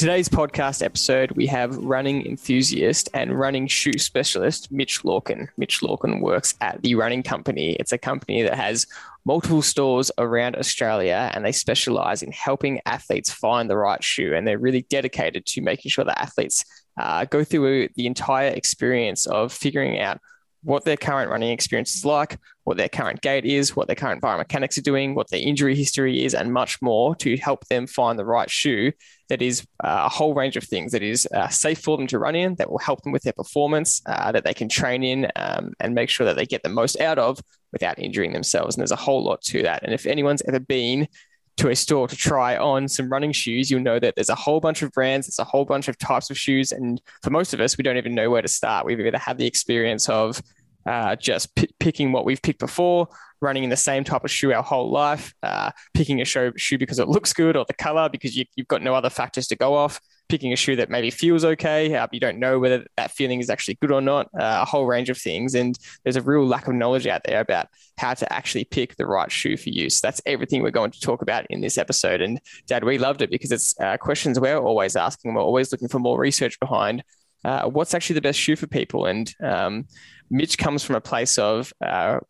Today's podcast episode, we have running enthusiast and running shoe specialist Mitch Lorcan. Mitch Lorcan works at the Running Company. It's a company that has multiple stores around Australia and they specialize in helping athletes find the right shoe. And they're really dedicated to making sure that athletes uh, go through the entire experience of figuring out what their current running experience is like, what their current gait is, what their current biomechanics are doing, what their injury history is, and much more to help them find the right shoe that is uh, a whole range of things that is uh, safe for them to run in, that will help them with their performance, uh, that they can train in um, and make sure that they get the most out of without injuring themselves. And there's a whole lot to that. And if anyone's ever been to a store to try on some running shoes, you'll know that there's a whole bunch of brands, there's a whole bunch of types of shoes. And for most of us, we don't even know where to start. We've either had the experience of uh, just p- picking what we've picked before, running in the same type of shoe our whole life, uh, picking a show, shoe because it looks good or the color because you, have got no other factors to go off, picking a shoe that maybe feels okay, uh, you don't know whether that feeling is actually good or not, uh, a whole range of things. And there's a real lack of knowledge out there about how to actually pick the right shoe for you. So that's everything we're going to talk about in this episode. And Dad, we loved it because it's uh, questions we're always asking. We're always looking for more research behind uh, what's actually the best shoe for people. And um, Mitch comes from a place of uh,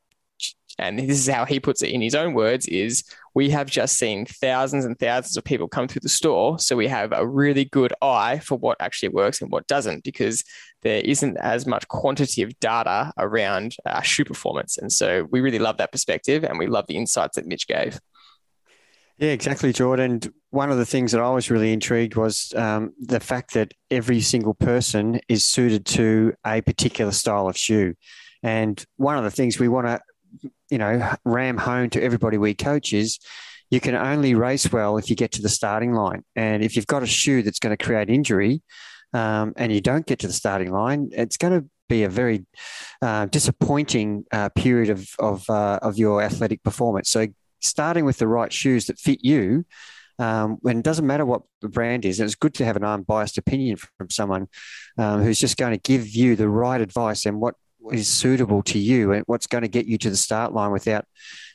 and this is how he puts it in his own words is we have just seen thousands and thousands of people come through the store. So we have a really good eye for what actually works and what doesn't because there isn't as much quantity of data around shoe performance. And so we really love that perspective and we love the insights that mitch gave. Yeah, exactly, Jordan. One of the things that I was really intrigued was um, the fact that every single person is suited to a particular style of shoe. And one of the things we want to you know, ram home to everybody we coach is you can only race well if you get to the starting line. And if you've got a shoe that's going to create injury um, and you don't get to the starting line, it's going to be a very uh, disappointing uh, period of of, uh, of your athletic performance. So starting with the right shoes that fit you. Um, it doesn't matter what the brand is, and it's good to have an unbiased opinion from someone um, who's just going to give you the right advice and what is suitable to you and what's going to get you to the start line without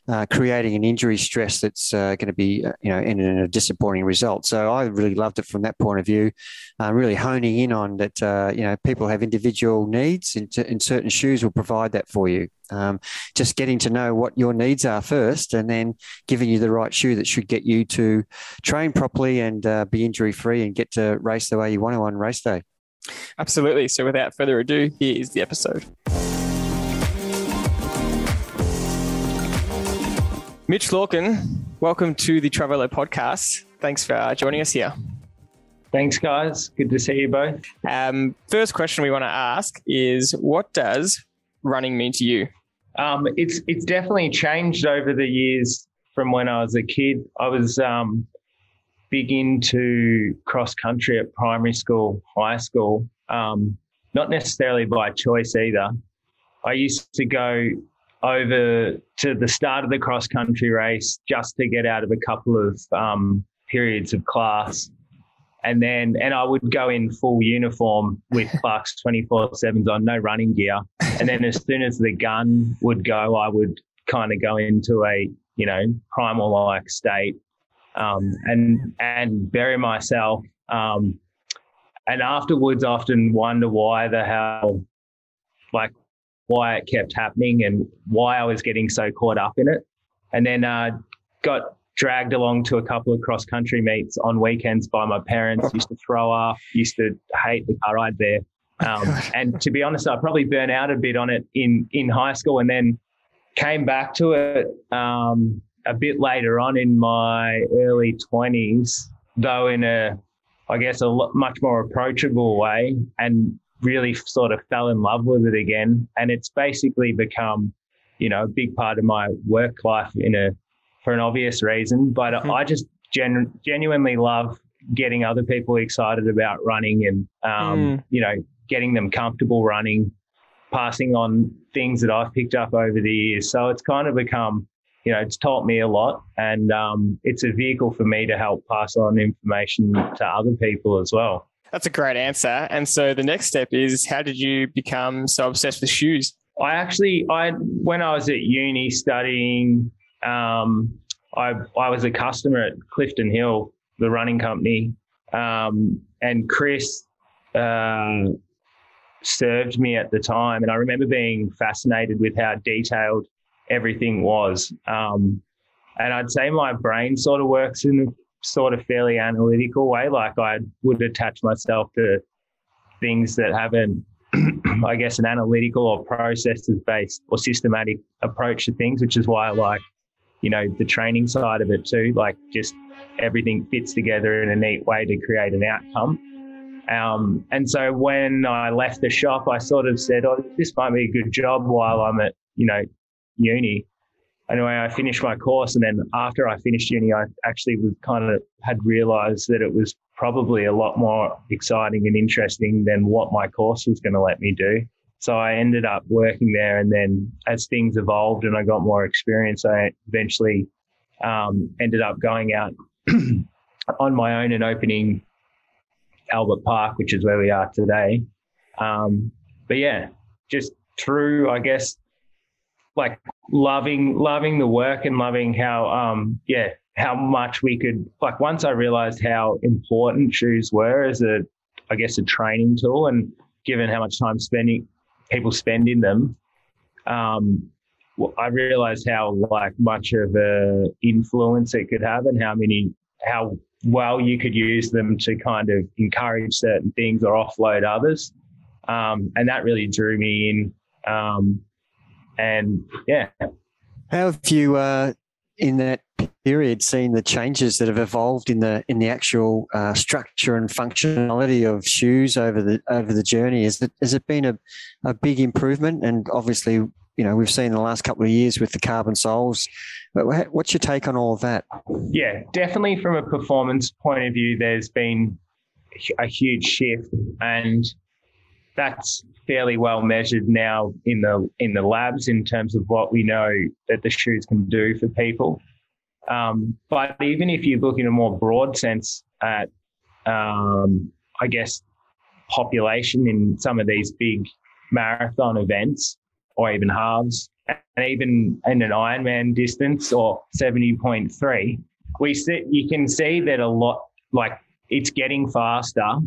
uh, creating an injury stress that's uh, going to be, uh, you know, in, a disappointing result. So I really loved it from that point of view. Uh, really honing in on that, uh, you know, people have individual needs, and, and certain shoes will provide that for you. Um, just getting to know what your needs are first, and then giving you the right shoe that should get you to train properly and be injury free and get to race the way you want to on race day. Absolutely. So, without further ado, here is the episode. Mitch Lorcan, welcome to the Trivelo podcast. Thanks for uh, joining us here. Thanks, guys. Good to see you both. Um, first question we want to ask is what does running mean to you? Um, it's it's definitely changed over the years from when I was a kid. I was um, big into cross country at primary school, high school, um, not necessarily by choice either. I used to go over to the start of the cross country race just to get out of a couple of um, periods of class. And then, and I would go in full uniform with Clark's 24 7s on, no running gear. And then as soon as the gun would go, I would kind of go into a, you know, primal like state um, and, and bury myself. Um, and afterwards, often wonder why the hell, like, why it kept happening and why I was getting so caught up in it. And then uh, got dragged along to a couple of cross country meets on weekends by my parents. Used to throw up. Used to hate the car ride there. Um, and to be honest, I probably burnt out a bit on it in in high school, and then came back to it um, a bit later on in my early twenties, though in a I guess a much more approachable way, and really sort of fell in love with it again. And it's basically become, you know, a big part of my work life in a, for an obvious reason. But mm-hmm. I just gen- genuinely love getting other people excited about running and, um, mm. you know, getting them comfortable running, passing on things that I've picked up over the years. So it's kind of become, you know, it's taught me a lot, and um, it's a vehicle for me to help pass on information to other people as well. That's a great answer. And so the next step is, how did you become so obsessed with shoes? I actually, I when I was at uni studying, um, I I was a customer at Clifton Hill, the running company, um, and Chris uh, served me at the time, and I remember being fascinated with how detailed everything was. Um, and I'd say my brain sort of works in sort of fairly analytical way. Like I would attach myself to things that have an, I guess, an analytical or processes based or systematic approach to things, which is why I like, you know, the training side of it too. Like just everything fits together in a neat way to create an outcome. Um, and so when I left the shop, I sort of said, "Oh, this might be a good job while I'm at, you know, uni. Anyway, I finished my course, and then after I finished uni, I actually was kind of had realised that it was probably a lot more exciting and interesting than what my course was going to let me do. So I ended up working there, and then as things evolved and I got more experience, I eventually um, ended up going out on my own and opening Albert Park, which is where we are today. Um, but yeah, just through, I guess, like loving loving the work and loving how um yeah how much we could like once I realized how important shoes were as a I guess a training tool and given how much time spending people spend in them um I realized how like much of a influence it could have and how many how well you could use them to kind of encourage certain things or offload others. Um, and that really drew me in um, and yeah. How have you, uh, in that period, seen the changes that have evolved in the in the actual uh, structure and functionality of shoes over the over the journey? Has it has it been a, a big improvement? And obviously, you know, we've seen the last couple of years with the carbon soles. What's your take on all of that? Yeah, definitely from a performance point of view, there's been a huge shift, and that's fairly well measured now in the in the labs in terms of what we know that the shoes can do for people. Um, but even if you look in a more broad sense at, um, I guess, population in some of these big marathon events or even halves, and even in an Ironman distance or seventy point three, we see you can see that a lot like it's getting faster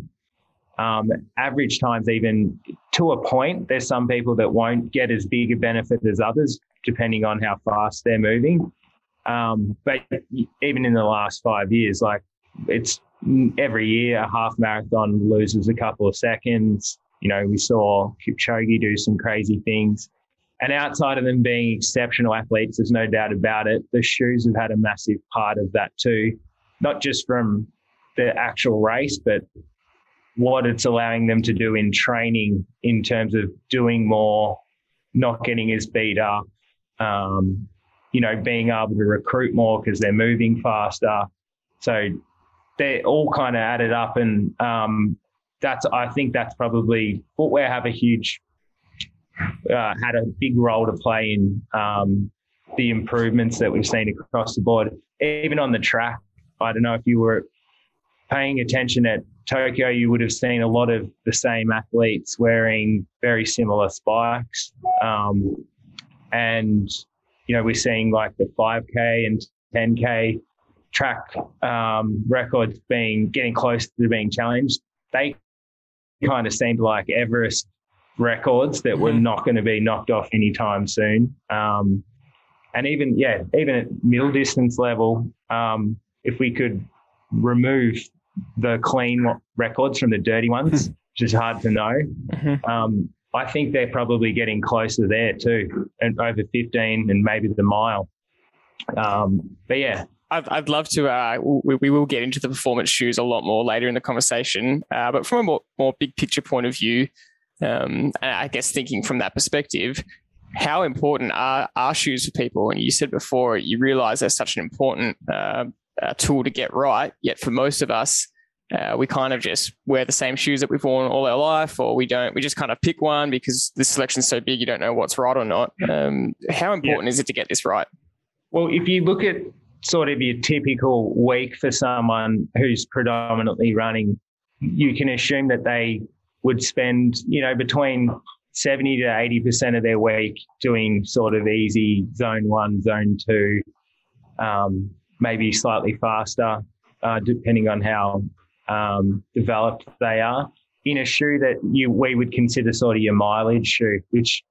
um, average times, even to a point, there's some people that won't get as big a benefit as others, depending on how fast they're moving. Um, but even in the last five years, like it's every year a half marathon loses a couple of seconds. You know, we saw Kipchoge do some crazy things. And outside of them being exceptional athletes, there's no doubt about it. The shoes have had a massive part of that too, not just from the actual race, but what it's allowing them to do in training in terms of doing more, not getting as beat up, um, you know, being able to recruit more because they're moving faster. So they're all kind of added up, and um, that's I think that's probably footwear have a huge uh, had a big role to play in um, the improvements that we've seen across the board. Even on the track, I don't know if you were paying attention at Tokyo, you would have seen a lot of the same athletes wearing very similar spikes. Um, and, you know, we're seeing like the 5K and 10K track um, records being getting close to being challenged. They kind of seemed like Everest records that were mm-hmm. not going to be knocked off anytime soon. Um, and even, yeah, even at middle distance level, um, if we could remove the clean records from the dirty ones, hmm. which is hard to know. Mm-hmm. Um, I think they're probably getting closer there too, and over 15 and maybe the mile. Um, but yeah. I'd, I'd love to. Uh, we, we will get into the performance shoes a lot more later in the conversation. Uh, but from a more, more big picture point of view, um, I guess thinking from that perspective, how important are, are shoes for people? And you said before, you realize they're such an important uh, uh, tool to get right. Yet for most of us, uh, we kind of just wear the same shoes that we've worn all our life, or we don't. We just kind of pick one because the selection's so big, you don't know what's right or not. Um, how important yeah. is it to get this right? Well, if you look at sort of your typical week for someone who's predominantly running, you can assume that they would spend, you know, between 70 to 80% of their week doing sort of easy zone one, zone two, um, maybe slightly faster, uh, depending on how um, developed they are. In a shoe that you we would consider sort of your mileage shoe, which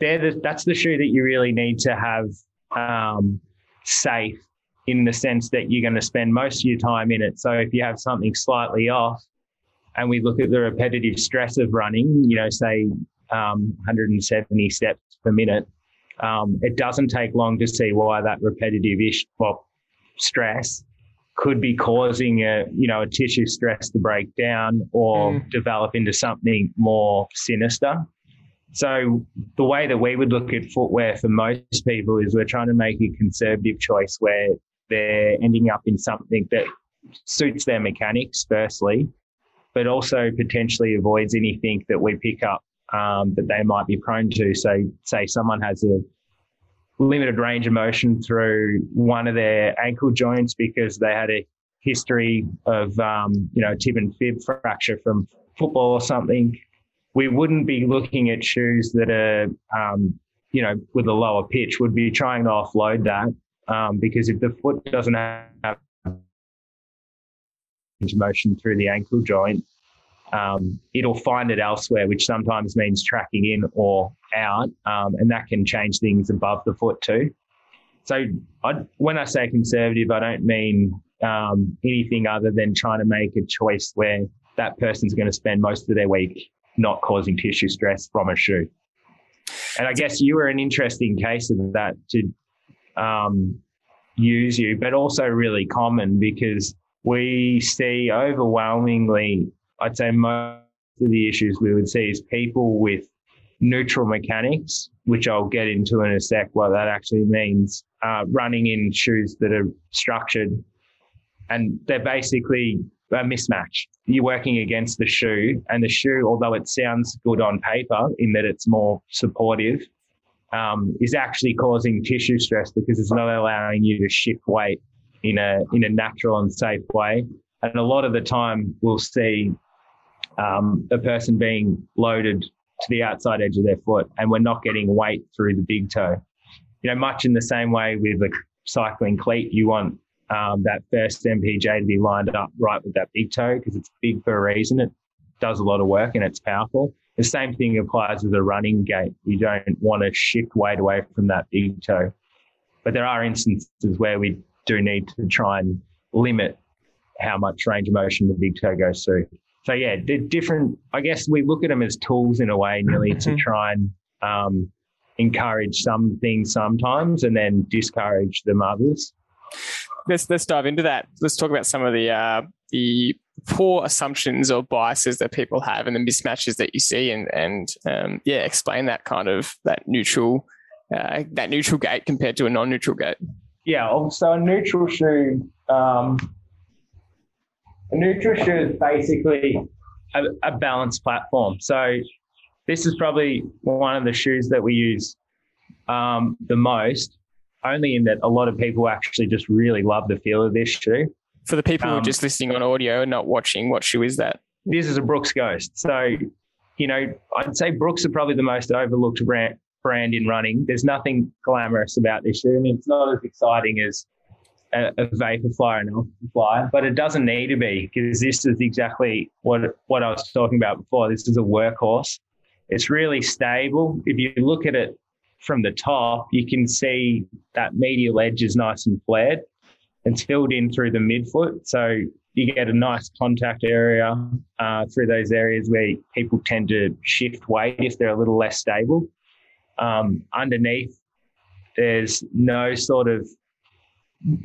they're the, that's the shoe that you really need to have um, safe in the sense that you're going to spend most of your time in it. So if you have something slightly off, and we look at the repetitive stress of running, you know, say um, 170 steps per minute, um, it doesn't take long to see why that repetitive ish well, stress could be causing a you know a tissue stress to break down or mm. develop into something more sinister. So the way that we would look at footwear for most people is we're trying to make a conservative choice where they're ending up in something that suits their mechanics firstly, but also potentially avoids anything that we pick up um, that they might be prone to. So say someone has a limited range of motion through one of their ankle joints because they had a history of um, you know tib and fib fracture from football or something we wouldn't be looking at shoes that are, um, you know, with a lower pitch. Would be trying to offload that um, because if the foot doesn't have motion through the ankle joint, um, it'll find it elsewhere, which sometimes means tracking in or out, um, and that can change things above the foot too. So, I, when I say conservative, I don't mean um, anything other than trying to make a choice where that person's going to spend most of their week not causing tissue stress from a shoe. And I guess you were an interesting case of that to um, use you, but also really common because we see overwhelmingly, I'd say most of the issues we would see is people with neutral mechanics, which I'll get into in a sec what that actually means, uh, running in shoes that are structured. And they're basically a mismatch. You're working against the shoe, and the shoe, although it sounds good on paper in that it's more supportive, um, is actually causing tissue stress because it's not allowing you to shift weight in a in a natural and safe way. And a lot of the time, we'll see um, the person being loaded to the outside edge of their foot, and we're not getting weight through the big toe. You know, much in the same way with a cycling cleat, you want um, that first MPJ to be lined up right with that big toe because it's big for a reason. It does a lot of work and it's powerful. The same thing applies with a running gait. You don't want to shift weight away from that big toe. But there are instances where we do need to try and limit how much range of motion the big toe goes through. So yeah, the different. I guess we look at them as tools in a way, nearly to mm-hmm. try and um, encourage some things sometimes, and then discourage them others let's let's dive into that. Let's talk about some of the uh, the poor assumptions or biases that people have and the mismatches that you see, and and um, yeah, explain that kind of that neutral uh, that neutral gait compared to a non-neutral gait. Yeah, so a neutral shoe, um, a neutral is basically a, a balanced platform. So this is probably one of the shoes that we use um, the most only in that a lot of people actually just really love the feel of this shoe. For the people um, who are um, just listening on audio and not watching, what shoe is that? This is a Brooks Ghost. So, you know, I'd say Brooks are probably the most overlooked brand, brand in running. There's nothing glamorous about this shoe. I mean, it's not as exciting as a, a Vaporfly and Alphafly, but it doesn't need to be because this is exactly what what I was talking about before. This is a workhorse. It's really stable. If you look at it from the top, you can see that medial edge is nice and flared. It's filled in through the midfoot. So you get a nice contact area uh, through those areas where people tend to shift weight if they're a little less stable. Um, underneath, there's no sort of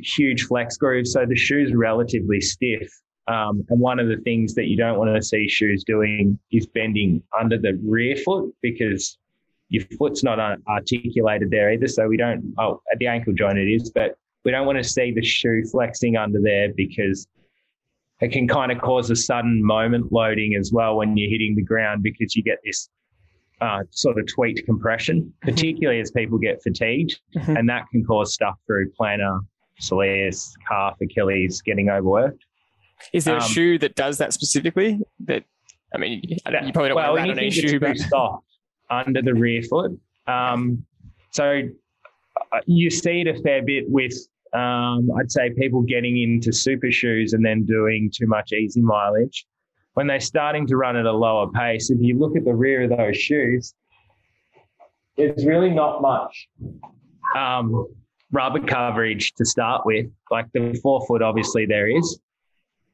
huge flex groove. So the shoe's relatively stiff. Um, and one of the things that you don't want to see shoes doing is bending under the rear foot because your foot's not articulated there either. So we don't, oh, at the ankle joint it is, but we don't want to see the shoe flexing under there because it can kind of cause a sudden moment loading as well when you're hitting the ground because you get this uh, sort of tweaked compression, Mm-hmm. particularly as people get fatigued, Mhm. and that can cause stuff through plantar, soleus, calf, Achilles, getting overworked. Is there a Um, shoe that does that specifically? That I mean, you probably don't well, want to run on shoe, but soft under the rear foot. Um, so uh, you see it a fair bit with, um, I'd say, people getting into super shoes and then doing too much easy mileage. When they're starting to run at a lower pace, if you look at the rear of those shoes, it's really not much um, rubber coverage to start with. Like the forefoot, obviously there is.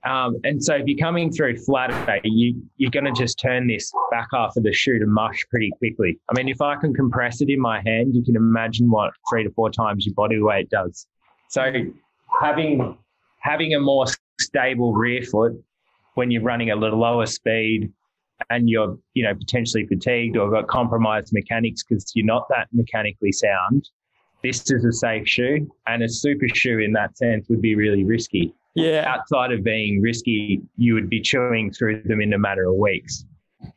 Um, and so if you're coming through flat, you, you're going to just turn this back half of the shoe to mush pretty quickly. I mean, if I can compress it in my hand, you can imagine what three to four times your body weight does. So having having a more stable rear foot when you're running at a lower speed and you're you know potentially fatigued or got compromised mechanics because you're not that mechanically sound, this is a safe shoe, and a super shoe in that sense would be really risky yeah, outside of being risky, you would be chewing through them in a matter of weeks.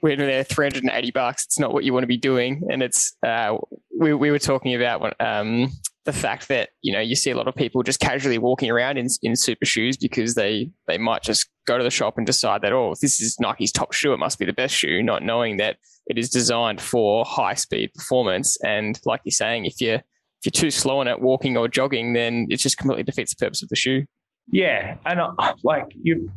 when they're 380 bucks, it's not what you want to be doing. And it's, uh, we, we were talking about um, the fact that, you know, you see a lot of people just casually walking around in, in super shoes because they, they might just go to the shop and decide that, oh, this is Nike's top shoe. It must be the best shoe, not knowing that it is designed for high speed performance. And like you're saying, if you're, if you're too slow on it walking or jogging, then it just completely defeats the purpose of the shoe. Yeah, and uh, like you,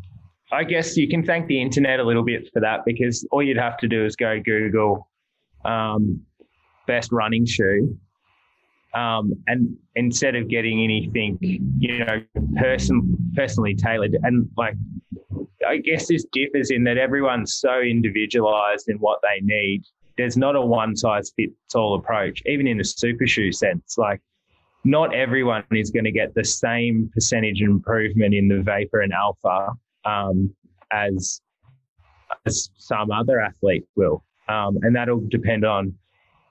I guess you can thank the internet a little bit for that because all you'd have to do is go Google um, best running shoe, um, and instead of getting anything, you know, person personally tailored, and like I guess this differs in that everyone's so individualized in what they need. There's not a one size fits all approach, even in a super shoe sense. Like not everyone is going to get the same percentage improvement in the vapor and alpha um, as as some other athlete will, um, and that'll depend on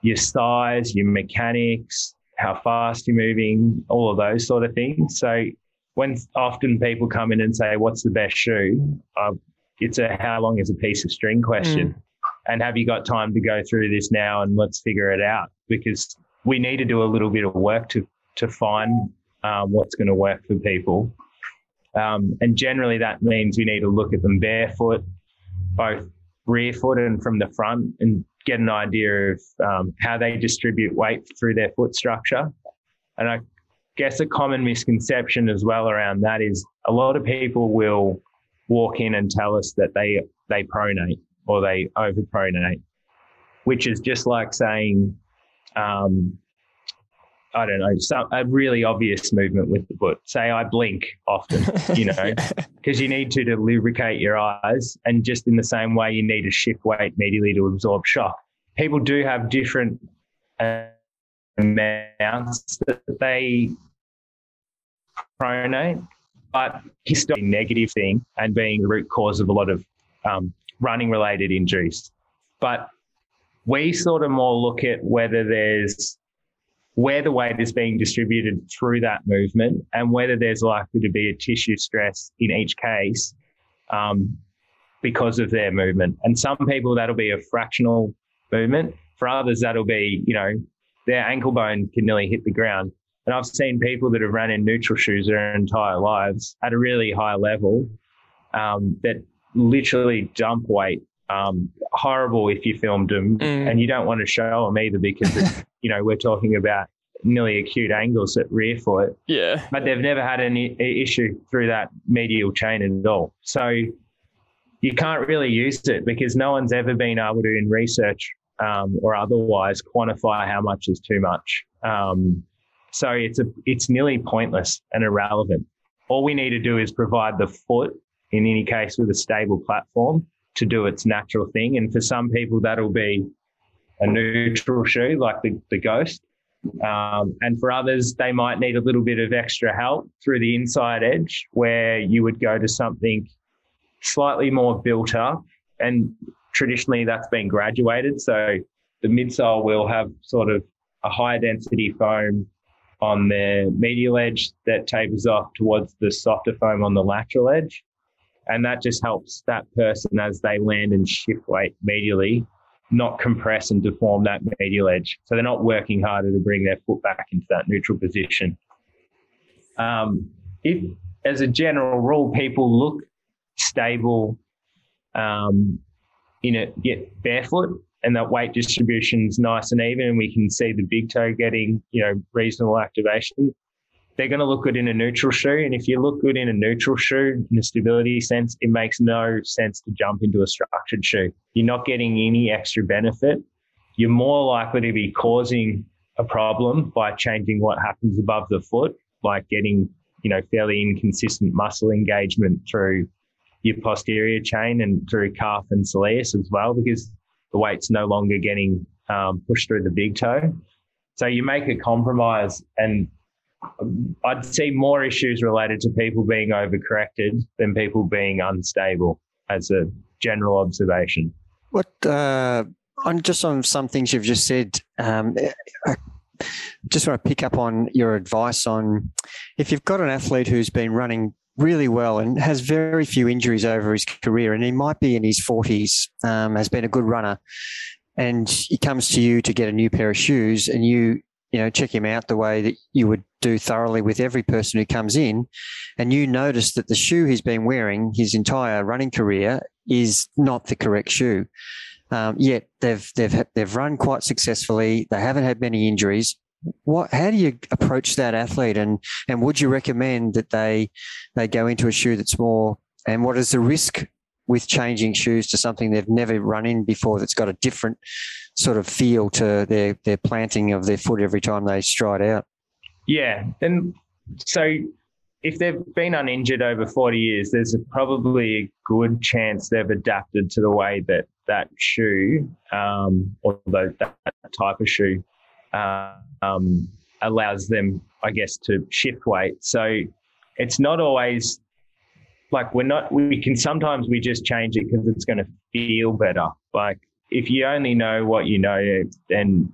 your size, your mechanics, how fast you're moving, all of those sort of things. So when often people come in and say, "What's the best shoe?" Uh, it's a how long is a piece of string question, and have you got time to go through this now and let's figure it out because we need to do a little bit of work to to find um, what's going to work for people. Um, and generally, that means we need to look at them barefoot, both rear foot and from the front, and get an idea of um, how they distribute weight through their foot structure. And I guess a common misconception as well around that is a lot of people will walk in and tell us that they they pronate or they overpronate, which is just like saying, um, I don't know, some, a really obvious movement with the foot. Say I blink often, you know, because you need to to lubricate your eyes, and just in the same way you need to shift weight immediately to absorb shock. People do have different amounts that they pronate, but historically negative thing and being the root cause of a lot of um, running related injuries. But we sort of more look at whether there's where the weight is being distributed through that movement and whether there's likely to be a tissue stress in each case um, because of their movement. And some people that'll be a fractional movement. For others, that'll be, you know, their ankle bone can nearly hit the ground. And I've seen people that have run in neutral shoes their entire lives at a really high level um, that literally dump weight. Um, horrible if you filmed them, Mm. and you don't want to show them either because it's, you know we're talking about nearly acute angles at rear foot, yeah. but they've never had any issue through that medial chain at all. So you can't really use it because no one's ever been able to, in research um, or otherwise, quantify how much is too much. Um, so it's a it's nearly pointless and irrelevant. All we need to do is provide the foot, in any case, with a stable platform to do its natural thing. And for some people, that'll be a neutral shoe like the, the Ghost. Um, and for others, they might need a little bit of extra help through the inside edge where you would go to something slightly more built up. And traditionally, that's been graduated. So the midsole will have sort of a high density foam on the medial edge that tapers off towards the softer foam on the lateral edge. And that just helps that person as they land and shift weight medially not compress and deform that medial edge. So they're not working harder to bring their foot back into that neutral position. Um, if, as a general rule, people look stable um, in yet barefoot, and that weight distribution is nice and even, and we can see the big toe getting you know reasonable activation they're going to look good in a neutral shoe. And if you look good in a neutral shoe, in a stability sense, it makes no sense to jump into a structured shoe. You're not getting any extra benefit. You're more likely to be causing a problem by changing what happens above the foot, like getting, you know, fairly inconsistent muscle engagement through your posterior chain and through calf and soleus as well, because the weight's no longer getting um, pushed through the big toe. So you make a compromise and I'd see more issues related to people being overcorrected than people being unstable as a general observation. What uh, on just on some things you've just said, um, I just want to pick up on your advice on if you've got an athlete who's been running really well and has very few injuries over his career, and he might be in his forties, um, has been a good runner, and he comes to you to get a new pair of shoes, and you you know, check him out the way that you would do thoroughly with every person who comes in, and you notice that the shoe he's been wearing his entire running career is not the correct shoe. Um, yet they've they've they've run quite successfully. They haven't had many injuries. What? How do you approach that athlete? And and would you recommend that they they go into a shoe that's more? And what is the risk with changing shoes to something they've never run in before that's got a different sort of feel to their their planting of their foot every time they stride out. Yeah, and so if they've been uninjured over 40 years, there's probably a good chance they've adapted to the way that that shoe, um, or that type of shoe, uh, um, allows them, I guess, to shift weight. So it's not always like we're not, we can sometimes we just change it because it's going to feel better. Like if you only know what you know, then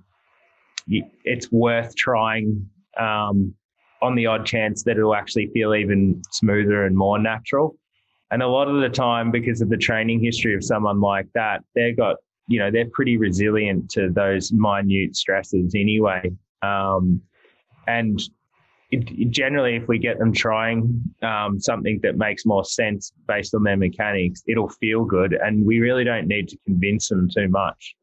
it's worth trying um, on the odd chance that it'll actually feel even smoother and more natural. And a lot of the time, because of the training history of someone like that, they've got, you know, they're pretty resilient to those minute stresses anyway. Um, and generally, if we get them trying um, something that makes more sense based on their mechanics, it'll feel good, and we really don't need to convince them too much.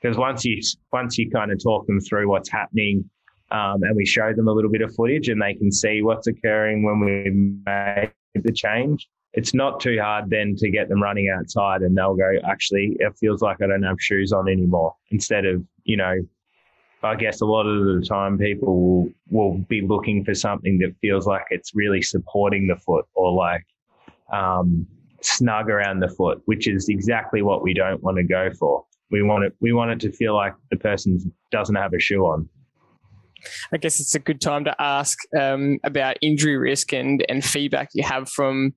Because once you once you kind of talk them through what's happening, um, and we show them a little bit of footage, and they can see what's occurring when we make the change, it's not too hard then to get them running outside, and they'll go, actually, it feels like I don't have shoes on anymore. Instead of you know I guess a lot of the time people will, will be looking for something that feels like it's really supporting the foot or like um, snug around the foot, which is exactly what we don't want to go for. We want it. We want it to feel like the person doesn't have a shoe on. I guess it's a good time to ask um, about injury risk and and feedback you have from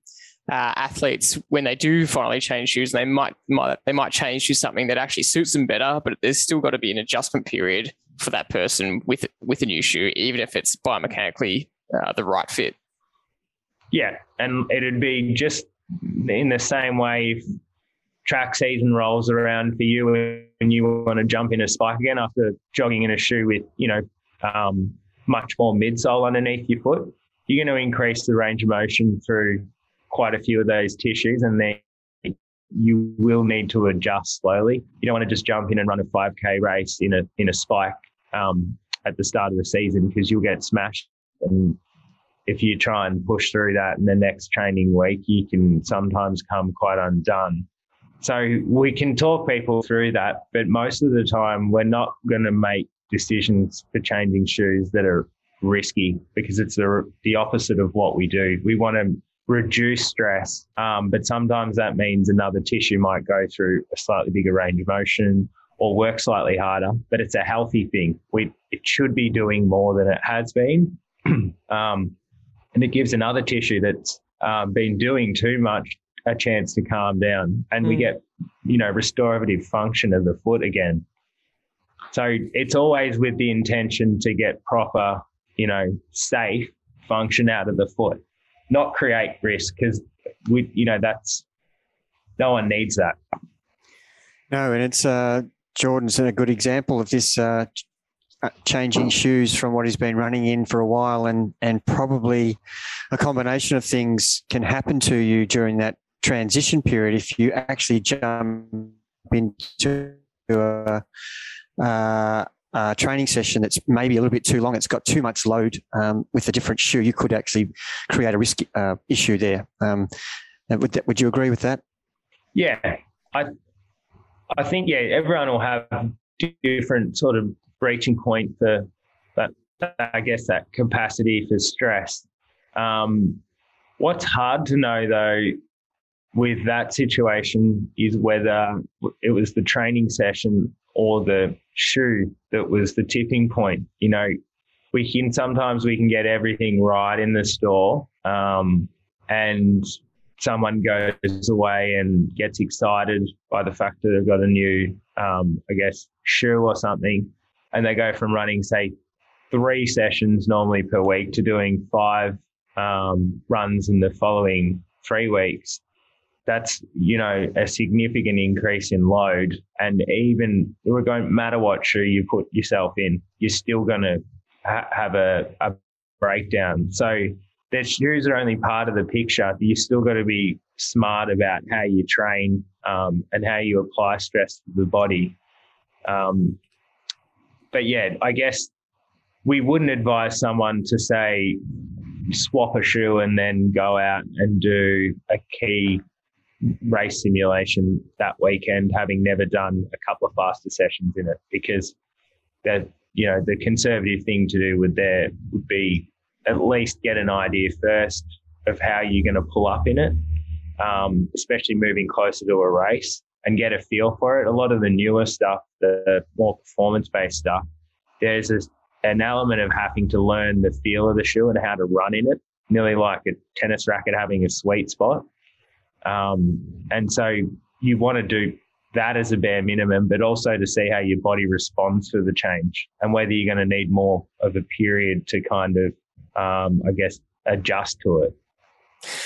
uh, athletes when they do finally change shoes. They might, might they might change to something that actually suits them better, but there's still got to be an adjustment period for that person with with a new shoe, even if it's biomechanically uh, the right fit. Yeah, and it'd be just in the same way if track season rolls around for you and you want to jump in a spike again after jogging in a shoe with you know um, much more midsole underneath your foot, you're going to increase the range of motion through quite a few of those tissues, and then you will need to adjust slowly. You don't want to just jump in and run a 5k race in a in a spike um, at the start of the season because you'll get smashed. And if you try and push through that in the next training week, you can sometimes come quite undone. So we can talk people through that, but most of the time we're not going to make decisions for changing shoes that are risky because it's the, the opposite of what we do. We want to reduce stress. Um, but sometimes that means another tissue might go through a slightly bigger range of motion or work slightly harder, but it's a healthy thing. We, it should be doing more than it has been. um, and it gives another tissue that's um, been doing too much a chance to calm down and mm. we hmm. get, you know, restorative function of the foot again. So it's always with the intention to get proper, you know, safe function out of the foot not create risk because we, you know, that's no one needs that. No, and it's uh, Jordan's a good example of this. Uh, uh, changing shoes from what he's been running in for a while, and and probably a combination of things can happen to you during that transition period if you actually jump into a, uh, a training session that's maybe a little bit too long. It's got too much load um, with a different shoe. You could actually create a risk uh, issue there. Um, would that, would you agree with that? Yeah, I I think yeah, everyone will have different sort of breaching point for that. I guess that capacity for stress. Um, what's hard to know though with that situation is whether it was the training session or the shoe that was the tipping point. You know, we can sometimes we can get everything right in the store, um, and someone goes away and gets excited by the fact that they've got a new, um, I guess, shoe or something, and they go from running, say, three sessions normally per week to doing five um, runs in the following three weeks. That's you know a significant increase in load, and even it won't matter what shoe you put yourself in, you're still going to ha- have a, a breakdown. So their shoes are only part of the picture. You still got to be smart about how you train um, and how you apply stress to the body. Um, but yeah, I guess we wouldn't advise someone to say swap a shoe and then go out and do a key race simulation that weekend, having never done a couple of faster sessions in it, because that you know the conservative thing to do would there would be at least get an idea first of how you're going to pull up in it, um, especially moving closer to a race and get a feel for it. A lot of the newer stuff, the more performance based stuff, there's an element of having to learn the feel of the shoe and how to run in it, nearly like a tennis racket having a sweet spot. Um, and so you want to do that as a bare minimum, but also to see how your body responds to the change and whether you're going to need more of a period to kind of um, I guess, adjust to it.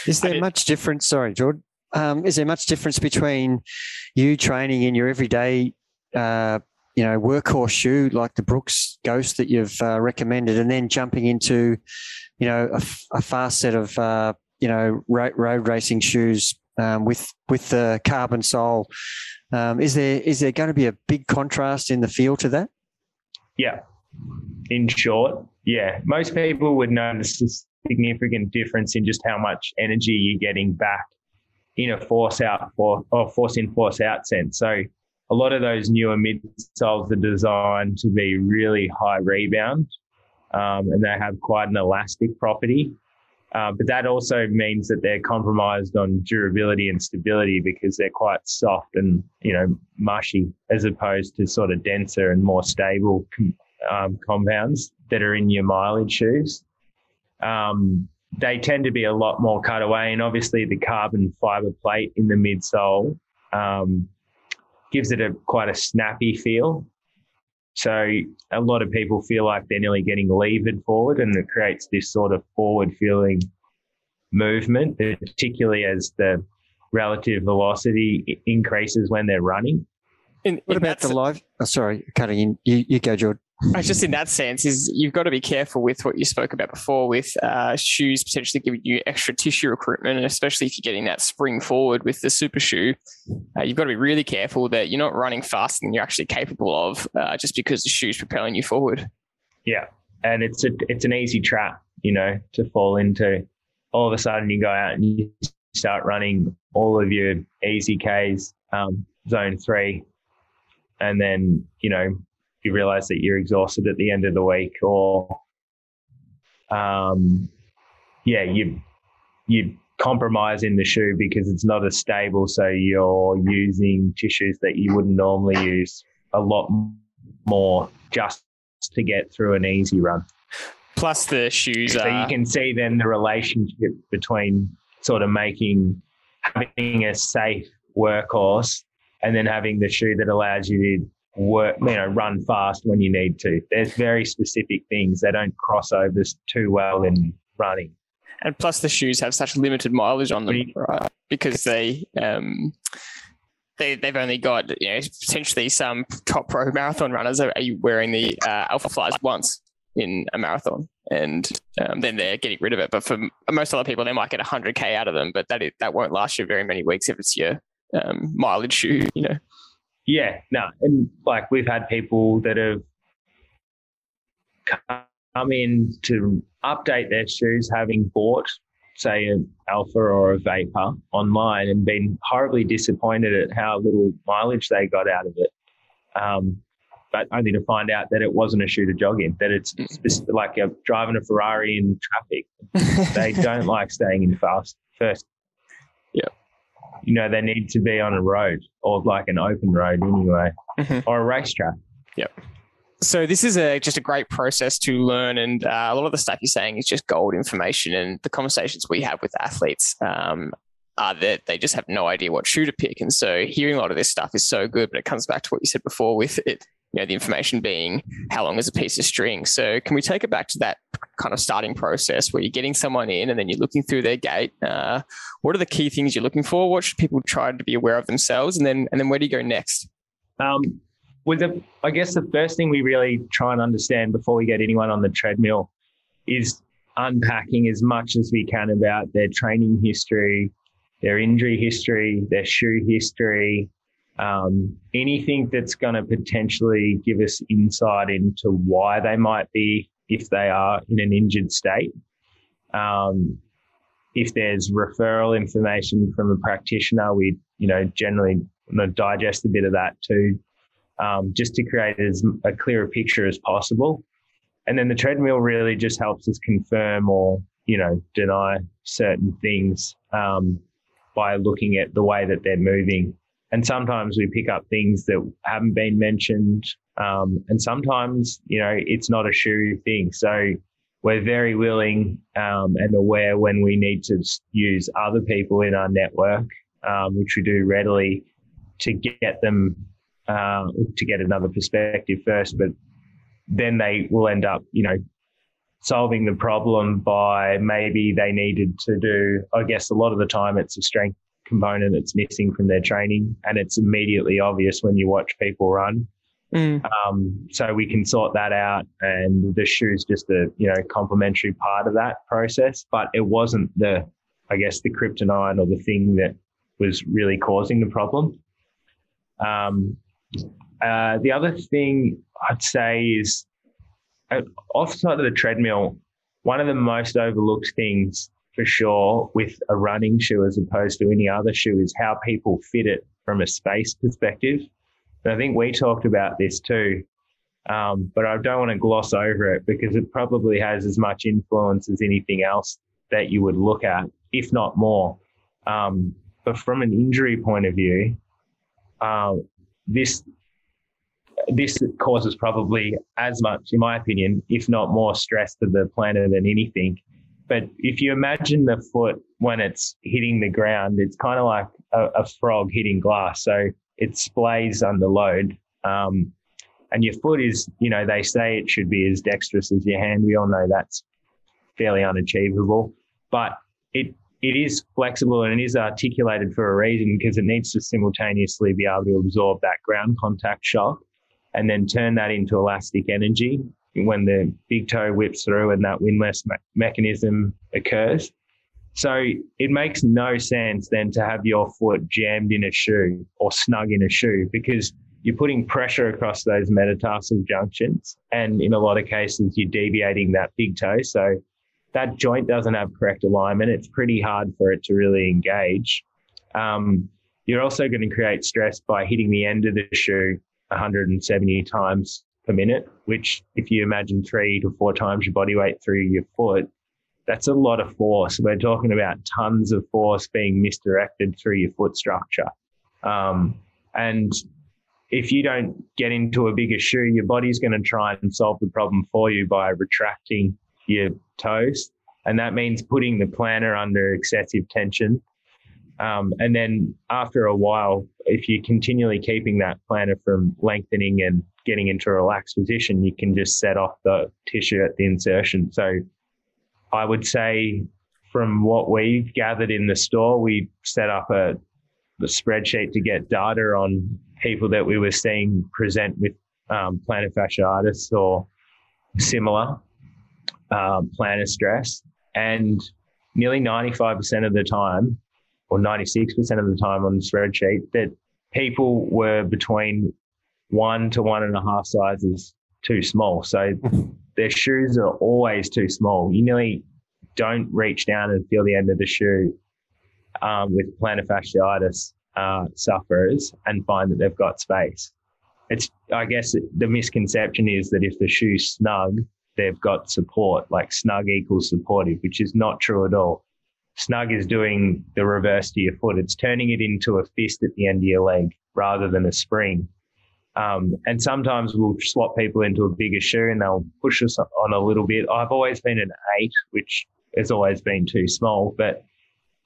Is there much difference? Sorry, George. Um, is there much difference between you training in your everyday, uh, you know, workhorse shoe like the Brooks Ghost that you've uh, recommended, and then jumping into, you know, a, a fast set of, uh, you know, road, road racing shoes um, with with the carbon sole? Um, is there is there going to be a big contrast in the feel to that? Yeah, in short, yeah, most people would notice a significant difference in just how much energy you're getting back in a force out for or force in force out sense. So a lot of those newer midsoles are designed to be really high rebound, um, and they have quite an elastic property. Uh, but that also means that they're compromised on durability and stability because they're quite soft and you know mushy as opposed to sort of denser and more stable um, compounds that are in your mileage shoes. Um, they tend to be a lot more cut away, and obviously the carbon fiber plate in the midsole um, gives it a quite a snappy feel. So a lot of people feel like they're nearly getting levered forward, and it creates this sort of forward feeling movement, particularly as the relative velocity increases when they're running. In, what about the live? Oh, sorry, cutting in. You, you go, Jordan just in that sense is you've got to be careful with what you spoke about before with uh, shoes potentially giving you extra tissue recruitment and especially if you're getting that spring forward with the super shoe uh, you've got to be really careful that you're not running faster than you're actually capable of uh, just because the shoe's propelling you forward. Yeah. And it's a it's an easy trap you know to fall into. All of a sudden you go out and you start running all of your easy k's um, zone three and then you know you realize that you're exhausted at the end of the week or um, yeah you you compromise in the shoe because it's not as stable so you're using tissues that you wouldn't normally use a lot more just to get through an easy run. Plus the shoes so are... you can see then the relationship between sort of making having a safe workhorse and then having the shoe that allows you to work, you know, run fast when you need to. There's very specific things They don't cross over too well in running. And plus, the shoes have such limited mileage on them, right? Because they um, they, they've only got you know potentially some top pro marathon runners are, wearing the uh, Alpha Flies once in a marathon, and um, then they're getting rid of it. But for most other people, they might get 100k out of them, but that is, that won't last you very many weeks if it's your um, mileage shoe, you know. Yeah, no, and like we've had people that have come in to update their shoes having bought say an alpha or a vapor online and been horribly disappointed at how little mileage they got out of it. Um, but only to find out that it wasn't a shoe to jog in, that it's mm. like a, driving a Ferrari in traffic. they don't like staying in fast first. Yeah. You know, they need to be on a road or like an open road anyway, mm-hmm. or a racetrack. Yep so this is a just a great process to learn, and uh, a lot of the stuff you're saying is just gold information. And the conversations we have with athletes um, are that they just have no idea what shoe to pick. And so hearing a lot of this stuff is so good, but it comes back to what you said before with it. You know, the information being how long is a piece of string. So can we take it back to that kind of starting process where you're getting someone in and then you're looking through their gait Uh, what are the key things you're looking for? What should people try to be aware of themselves? And then and then where do you go next? Um, the, I guess the first thing we really try and understand before we get anyone on the treadmill is unpacking as much as we can about their training history, their injury history, their shoe history, um, anything that's going to potentially give us insight into why they might be if they are in an injured state. Um, if there's referral information from a practitioner, we you know generally digest a bit of that too um, just to create as a clearer picture as possible. And then the treadmill really just helps us confirm or, you know, deny certain things um, by looking at the way that they're moving. And sometimes we pick up things that haven't been mentioned. Um, and sometimes, you know, it's not a shoe thing. So we're very willing um, and aware when we need to use other people in our network, um, which we do readily, to get them uh, to get another perspective first, but then they will end up, you know, solving the problem by maybe they needed to do, I guess a lot of the time it's a strength component that's missing from their training and it's immediately obvious when you watch people run. Mm. Um, so we can sort that out and the shoe's just a, you know, complementary part of that process, but it wasn't the, I guess, the kryptonite or the thing that was really causing the problem. Um, uh, the other thing I'd say is uh, offside of the treadmill, one of the most overlooked things for sure with a running shoe as opposed to any other shoe is how people fit it from a space perspective. And I think we talked about this too. Um, but I don't want to gloss over it because it probably has as much influence as anything else that you would look at, if not more. Um, but from an injury point of view, uh, this this causes probably as much, in my opinion, if not more stress to the plantar than anything. But if you imagine the foot when it's hitting the ground, it's kind of like a, a frog hitting glass. So it splays under load. Um, and your foot is, you know, they say it should be as dexterous as your hand. We all know that's fairly unachievable, but it it is flexible and it is articulated for a reason because it needs to simultaneously be able to absorb that ground contact shock and then turn that into elastic energy when the big toe whips through and that windlass me- mechanism occurs. So it makes no sense then to have your foot jammed in a shoe or snug in a shoe because you're putting pressure across those metatarsal junctions. And in a lot of cases, you're deviating that big toe. So that joint doesn't have correct alignment. It's pretty hard for it to really engage. Um, you're also going to create stress by hitting the end of the shoe 170 times per minute, which if you imagine three to four times your body weight through your foot, that's a lot of force. We're talking about tons of force being misdirected through your foot structure. Um, and if you don't get into a bigger shoe, your body's going to try and solve the problem for you by retracting your toes. And that means putting the plantar under excessive tension. Um, and then after a while, if you're continually keeping that plantar from lengthening and getting into a relaxed position, you can just set off the tissue at the insertion. So I would say from what we've gathered in the store, we set up a the spreadsheet to get data on people that we were seeing present with um, plantar fasciitis or similar um, plantar stress. And nearly 95% of the time, or 96% of the time on the spreadsheet, that people were between one to one and a half sizes too small. So their shoes are always too small. You nearly don't reach down and feel the end of the shoe um, with plantar fasciitis uh, sufferers and find that they've got space. It's, I guess, the misconception is that if the shoe's snug, they've got support, like snug equals supportive, which is not true at all. Snug is doing the reverse to your foot. It's turning it into a fist at the end of your leg rather than a spring. Um, and sometimes we'll swap people into a bigger shoe and they'll push us on a little bit. I've always been an eight, which has always been too small. But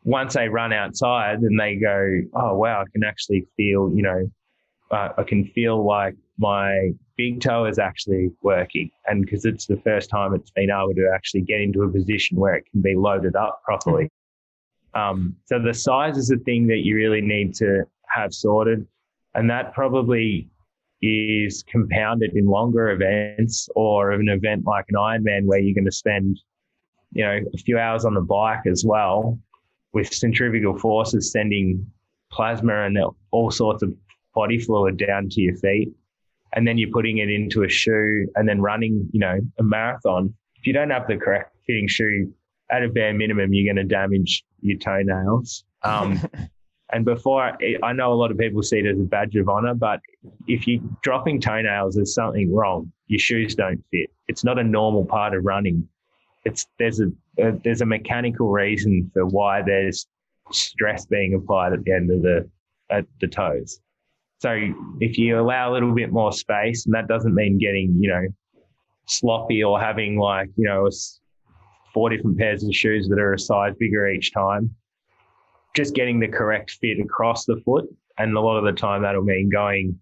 once they run outside and they go, oh, wow, I can actually feel, you know, uh, I can feel like my big toe is actually working. And because it's the first time it's been able to actually get into a position where it can be loaded up properly. Um, so the size is a thing that you really need to have sorted. And that probably is compounded in longer events or an event like an Ironman where you're going to spend, you know, a few hours on the bike as well with centrifugal forces sending plasma and all sorts of body fluid down to your feet. And then you're putting it into a shoe and then running, you know, a marathon. If you don't have the correct fitting shoe, at a bare minimum, you're going to damage your toenails. Um, And before, I know a lot of people see it as a badge of honor, but if you're dropping toenails, there's something wrong. Your shoes don't fit. It's not a normal part of running. It's there's a, a there's a mechanical reason for why there's stress being applied at the end of the at the toes. So if you allow a little bit more space, and that doesn't mean getting you know sloppy or having like you know four different pairs of shoes that are a size bigger each time just getting the correct fit across the foot. And a lot of the time that'll mean going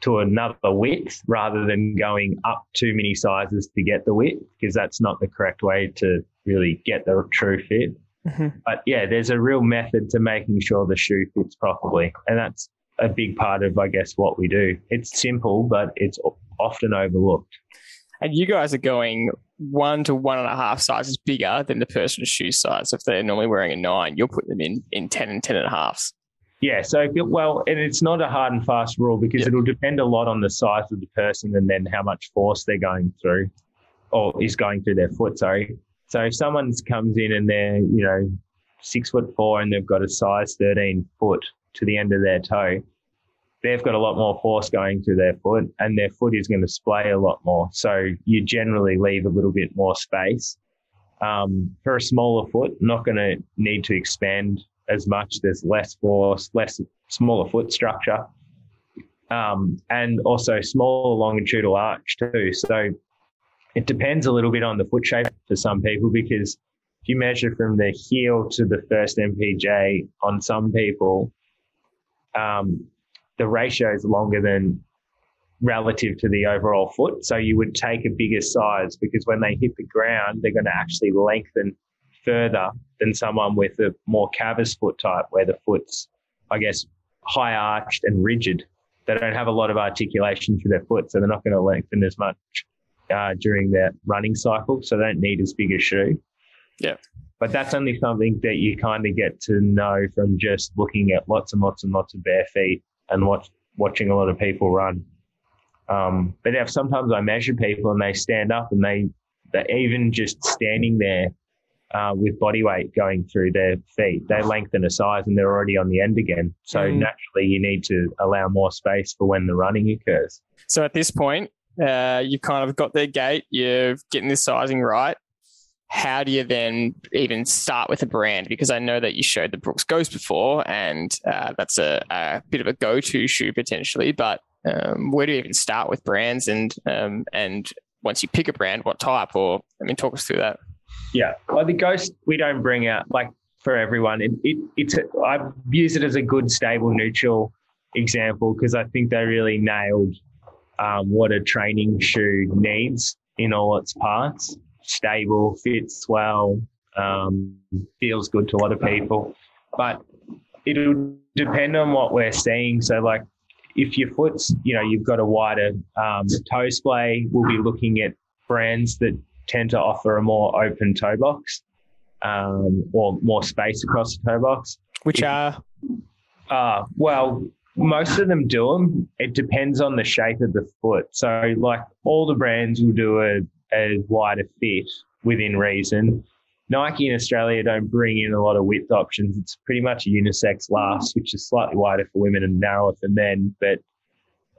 to another width rather than going up too many sizes to get the width because that's not the correct way to really get the true fit. Mm-hmm. But yeah, there's a real method to making sure the shoe fits properly. And that's a big part of, I guess, what we do. It's simple, but it's often overlooked. And you guys are going one to one and a half sizes bigger than the person's shoe size. If they're normally wearing a nine, you'll put them in in 10 and 10 and a halves. Yeah. So, well, and it's not a hard and fast rule because it'll depend a lot on the size of the person and then how much force they're going through or is going through their foot. Sorry. So if someone comes in and they're, you know, six foot four and they've got a size 13 foot to the end of their toe, they've got a lot more force going through their foot and their foot is going to splay a lot more. So you generally leave a little bit more space. Um, for a smaller foot, not going to need to expand as much. There's less force, less smaller foot structure, um, and also smaller longitudinal arch too. So it depends a little bit on the foot shape for some people because if you measure from the heel to the first MPJ on some people, um, the ratio is longer than relative to the overall foot. So you would take a bigger size because when they hit the ground, they're going to actually lengthen further than someone with a more cavus foot type, where the foot's, I guess, high arched and rigid. They don't have a lot of articulation through their foot, so they're not going to lengthen as much uh, during their running cycle. So they don't need as big a shoe. Yeah. But that's only something that you kind of get to know from just looking at lots and lots and lots of bare feet and watch, watching a lot of people run. Um, but if sometimes I measure people and they stand up and they, they're even just standing there uh, with body weight going through their feet, they lengthen a size and they're already on the end again. So mm. naturally, you need to allow more space for when the running occurs. So at this point, uh, you kind of got their gait, you're getting the sizing right how do you then even start with a brand? Because I know that you showed the Brooks Ghost before, and uh, that's a, a, bit of a go-to shoe potentially. But um, where do you even start with brands? And um, and once you pick a brand, what type? Or I mean, talk us through that. Yeah, well, the Ghost we don't bring out like for everyone. It, it it's a, I use it as a good stable neutral example because I think they really nailed um, what a training shoe needs in all its parts stable, fits well, um, feels good to a lot of people. But it'll depend on what we're seeing. So, like, if your foot's, you know, you've got a wider um, toe splay, we'll be looking at brands that tend to offer a more open toe box um, or more space across the toe box. Which if, are? Uh, well, most of them do them. It depends on the shape of the foot. So, like, all the brands will do a, a wider fit within reason. Nike in Australia don't bring in a lot of width options. It's pretty much a unisex last, which is slightly wider for women and narrower for men. But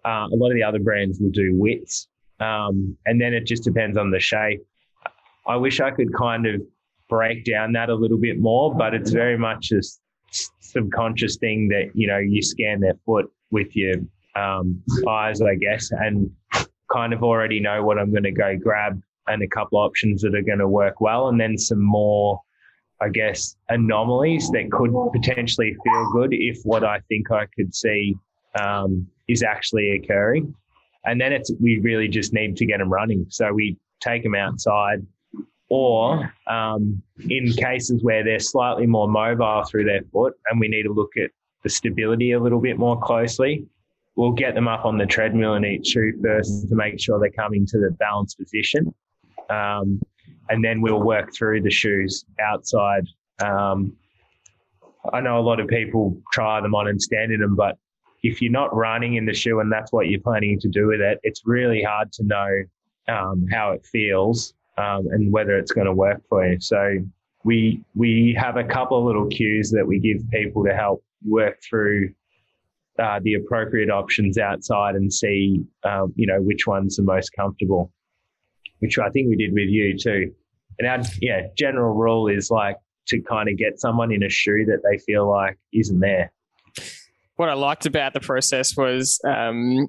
uh, a lot of the other brands will do widths. Um, and then it just depends on the shape. I wish I could kind of break down that a little bit more, but it's very much a subconscious thing that, you know, you scan their foot with your um, eyes, I guess, and kind of already know what I'm going to go grab and a couple options that are going to work well, and then some more, I guess, anomalies that could potentially feel good if what I think I could see um, is actually occurring. And then it's we really just need to get them running. So we take them outside, or um, in cases where they're slightly more mobile through their foot, and we need to look at the stability a little bit more closely. We'll get them up on the treadmill in each shoe first to make sure they're coming to the balanced position. Um, and then we'll work through the shoes outside. Um, I know a lot of people try them on and stand in them, but if you're not running in the shoe and that's what you're planning to do with it, it's really hard to know um, how it feels um, and whether it's going to work for you. So we we have a couple of little cues that we give people to help work through uh, the appropriate options outside and see um, you know which one's the most comfortable which I think we did with you too. And our yeah general rule is like to kind of get someone in a shoe that they feel like isn't there. What I liked about the process was, um,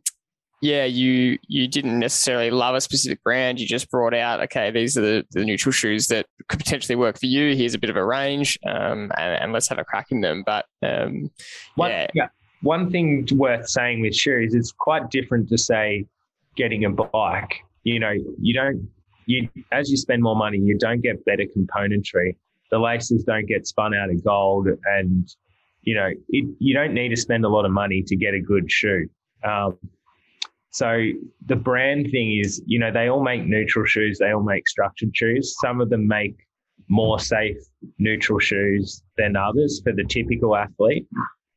yeah, you you didn't necessarily love a specific brand. You just brought out, okay, these are the, the neutral shoes that could potentially work for you. Here's a bit of a range, um, and, and, let's have a crack in them. But um, one, yeah. yeah, one thing worth saying with shoes, it's quite different to say getting a bike you know, you don't, you as you spend more money, you don't get better componentry. The laces don't get spun out of gold, and you know, it, you don't need to spend a lot of money to get a good shoe. Um, so the brand thing is, you know, they all make neutral shoes, they all make structured shoes. Some of them make more safe neutral shoes than others for the typical athlete.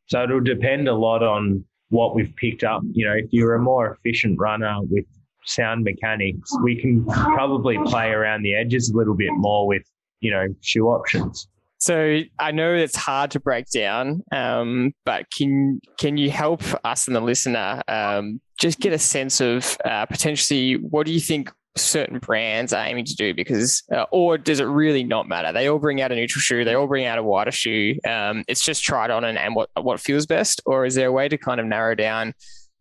So it'll depend a lot on what we've picked up. You know, if you're a more efficient runner with sound mechanics, we can probably play around the edges a little bit more with, you know, shoe options. So I know it's hard to break down, um, but can can you help us and the listener um, just get a sense of uh, potentially what do you think certain brands are aiming to do? Because uh, or does it really not matter? They all bring out a neutral shoe, they all bring out a wider shoe. Um, it's just tried on and, and what what feels best, or is there a way to kind of narrow down?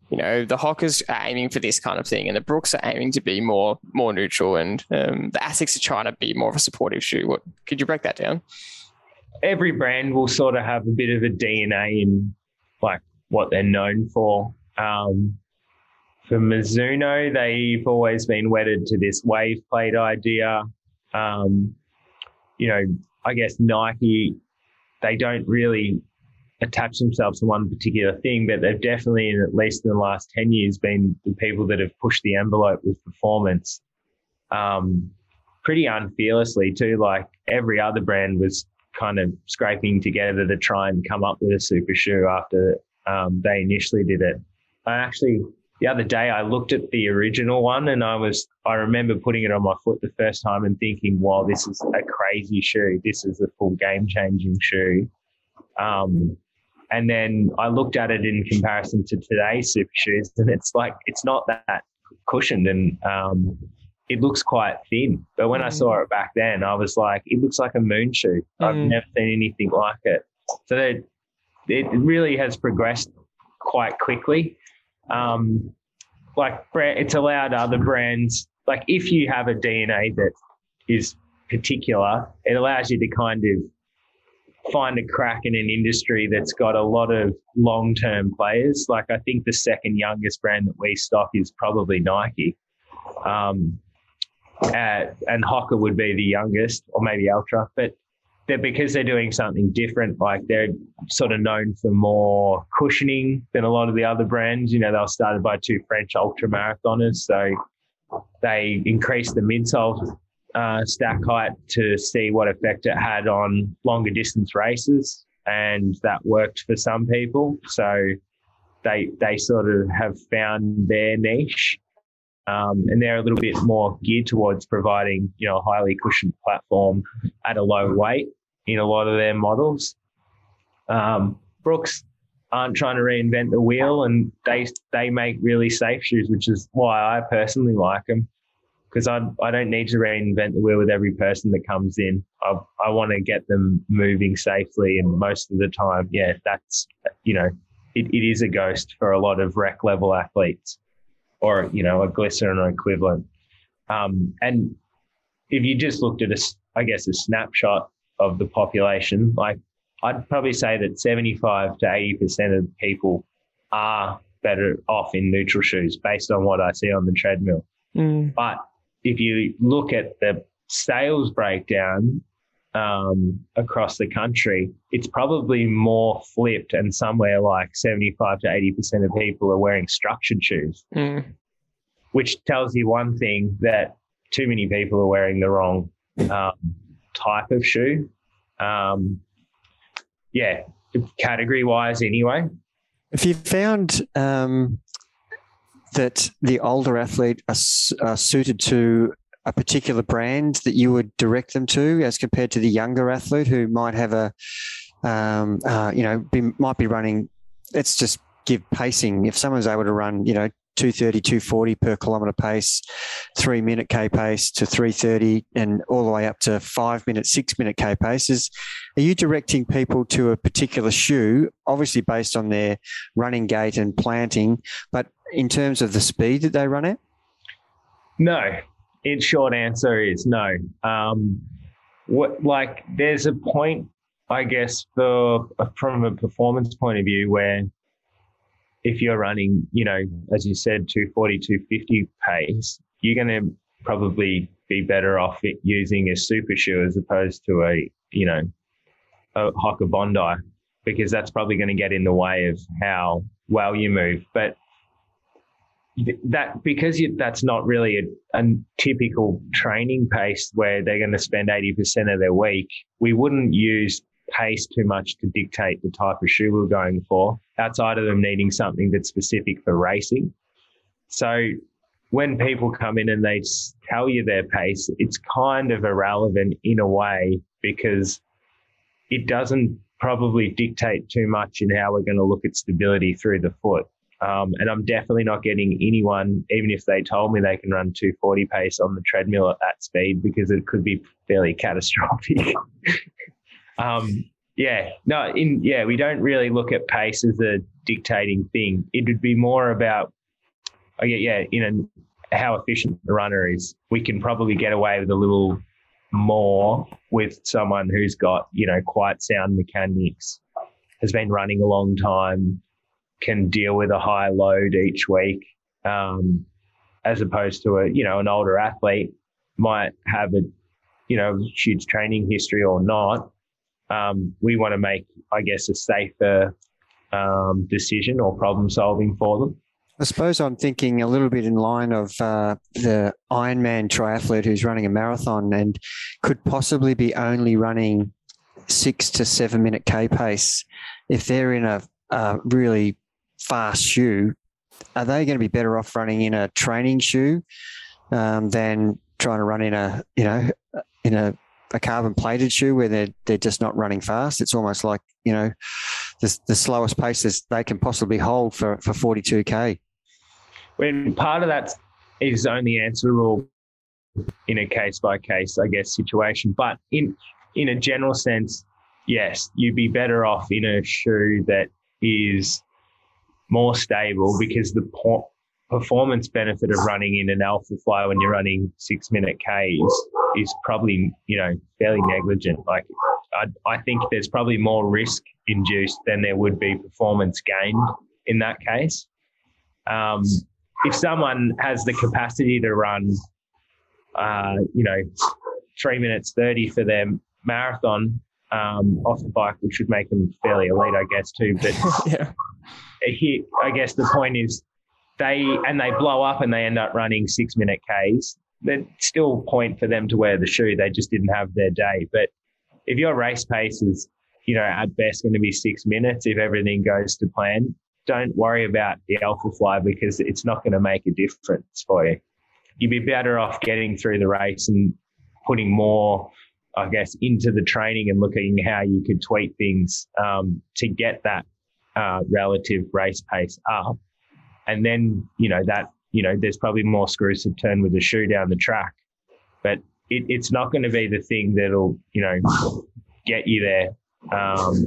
you know the Hokas are aiming for this kind of thing, and the Brooks are aiming to be more more neutral, and um, the Asics are trying to be more of a supportive shoe. What could you break that down? Every brand will sort of have a bit of a DNA in like what they're known for. Um, for Mizuno, they've always been wedded to this wave plate idea. Um, you know, I guess Nike, they don't really attach themselves to one particular thing, but they've definitely, in at least in the last 10 years, been the people that have pushed the envelope with performance um, pretty unfearlessly, too. Like every other brand was kind of scraping together to try and come up with a super shoe after um, they initially did it. I actually, the other day, I looked at the original one and I was, I remember putting it on my foot the first time and thinking, wow, this is a crazy shoe. This is a full game changing shoe. Um, and then I looked at it in comparison to today's super shoes, and it's like it's not that cushioned and um, it looks quite thin. But when mm. I saw mm. it back then, I was like, it looks like a moon shoe. Mm. I've never seen anything like it. So it really has progressed quite quickly. Um, like it's allowed other brands, like if you have a DNA that is particular, it allows you to kind of find a crack in an industry that's got a lot of long term players. Like I think the second youngest brand that we stock is probably Nike. Um, at, and Hoka would be the youngest, or maybe Altra. But because they're doing something different. Like they're sort of known for more cushioning than a lot of the other brands. You know, they were started by two French ultra marathoners, so they increased the midsole uh, stack height to see what effect it had on longer distance races, and that worked for some people. So they they sort of have found their niche. Um, and they're a little bit more geared towards providing, you know, a highly cushioned platform at a low weight in a lot of their models. Um, Brooks aren't trying to reinvent the wheel, and they they make really safe shoes, which is why I personally like them because I I don't need to reinvent the wheel with every person that comes in. I I want to get them moving safely, and most of the time, yeah, that's you know, it, it is a ghost for a lot of rec level athletes, or you know, a glycerin or equivalent. Um, and if you just looked at a, I guess, a snapshot of the population, like I'd probably say that 75 to 80% of people are better off in neutral shoes based on what I see on the treadmill. Mm. But if you look at the sales breakdown um, across the country, it's probably more flipped, and somewhere like 75 to 80% of people are wearing structured shoes, Mm. which tells you one thing that too many people are wearing the wrong um, type of shoe. Um, yeah, category wise, anyway. If you found um, that the older athlete are, are suited to a particular brand that you would direct them to, as compared to the younger athlete who might have a, um, uh, you know, be, might be running? Let's just give pacing. If someone's able to run, you know, 230, 240 per kilometre pace, three minute K pace to 330, and all the way up to five minute, six minute K paces. Are you directing people to a particular shoe, obviously based on their running gait and planting, but in terms of the speed that they run at? No. In short answer is no. Um, what like there's a point, I guess, for from a performance point of view where if you're running, you know, as you said, 240, 250 pace, you're going to probably be better off using a super shoe as opposed to a, you know, a Hoka Bondi, because that's probably going to get in the way of how well you move. But that because you, that's not really a, a typical training pace where they're going to spend 80% of their week, we wouldn't use pace too much to dictate the type of shoe we're going for outside of them needing something that's specific for racing. So when people come in and they tell you their pace, it's kind of irrelevant in a way because it doesn't probably dictate too much in how we're going to look at stability through the foot. Um, and I'm definitely not getting anyone, even if they told me they can run 240 pace on the treadmill at that speed, because it could be fairly catastrophic. um, yeah, no, in yeah, we don't really look at pace as a dictating thing. It would be more about, oh yeah, yeah, you know, how efficient the runner is. We can probably get away with a little more with someone who's got you know quite sound mechanics, has been running a long time, can deal with a high load each week, um, as opposed to a you know an older athlete might have a you know huge training history or not. Um, we want to make, I guess, a safer um, decision or problem solving for them. I suppose I'm thinking a little bit in line of uh, the Ironman triathlete who's running a marathon and could possibly be only running six to seven minute K pace. If they're in a, a really fast shoe, are they going to be better off running in a training shoe um, than trying to run in a you know in a, a carbon plated shoe where they're they're just not running fast? It's almost like you know the, the slowest paces they can possibly hold for for 42k. when part of that is only answerable in a case by case, I guess, situation. But in in a general sense, yes, you'd be better off in a shoe that is more stable because the po- performance benefit of running in an alpha fly when you're running six minute Ks is probably you know fairly negligent. Like I, I think there's probably more risk induced than there would be performance gained in that case. Um, if someone has the capacity to run, uh, you know, three minutes 30 for their marathon um, off the bike, which would make them fairly elite, I guess, too. But yeah. here, I guess the point is they and they blow up and they end up running six minute Ks. There's still point for them to wear the shoe. They just didn't have their day. But if your race pace is, you know, at best going to be six minutes, if everything goes to plan, don't worry about the Alpha Fly because it's not going to make a difference for you. You'd be better off getting through the race and putting more I guess, into the training and looking how you could tweak things um, to get that uh, relative race pace up. And then, you know, that, you know, there's probably more screws to turn with the shoe down the track. But it, it's not going to be the thing that'll, you know, get you there. Um,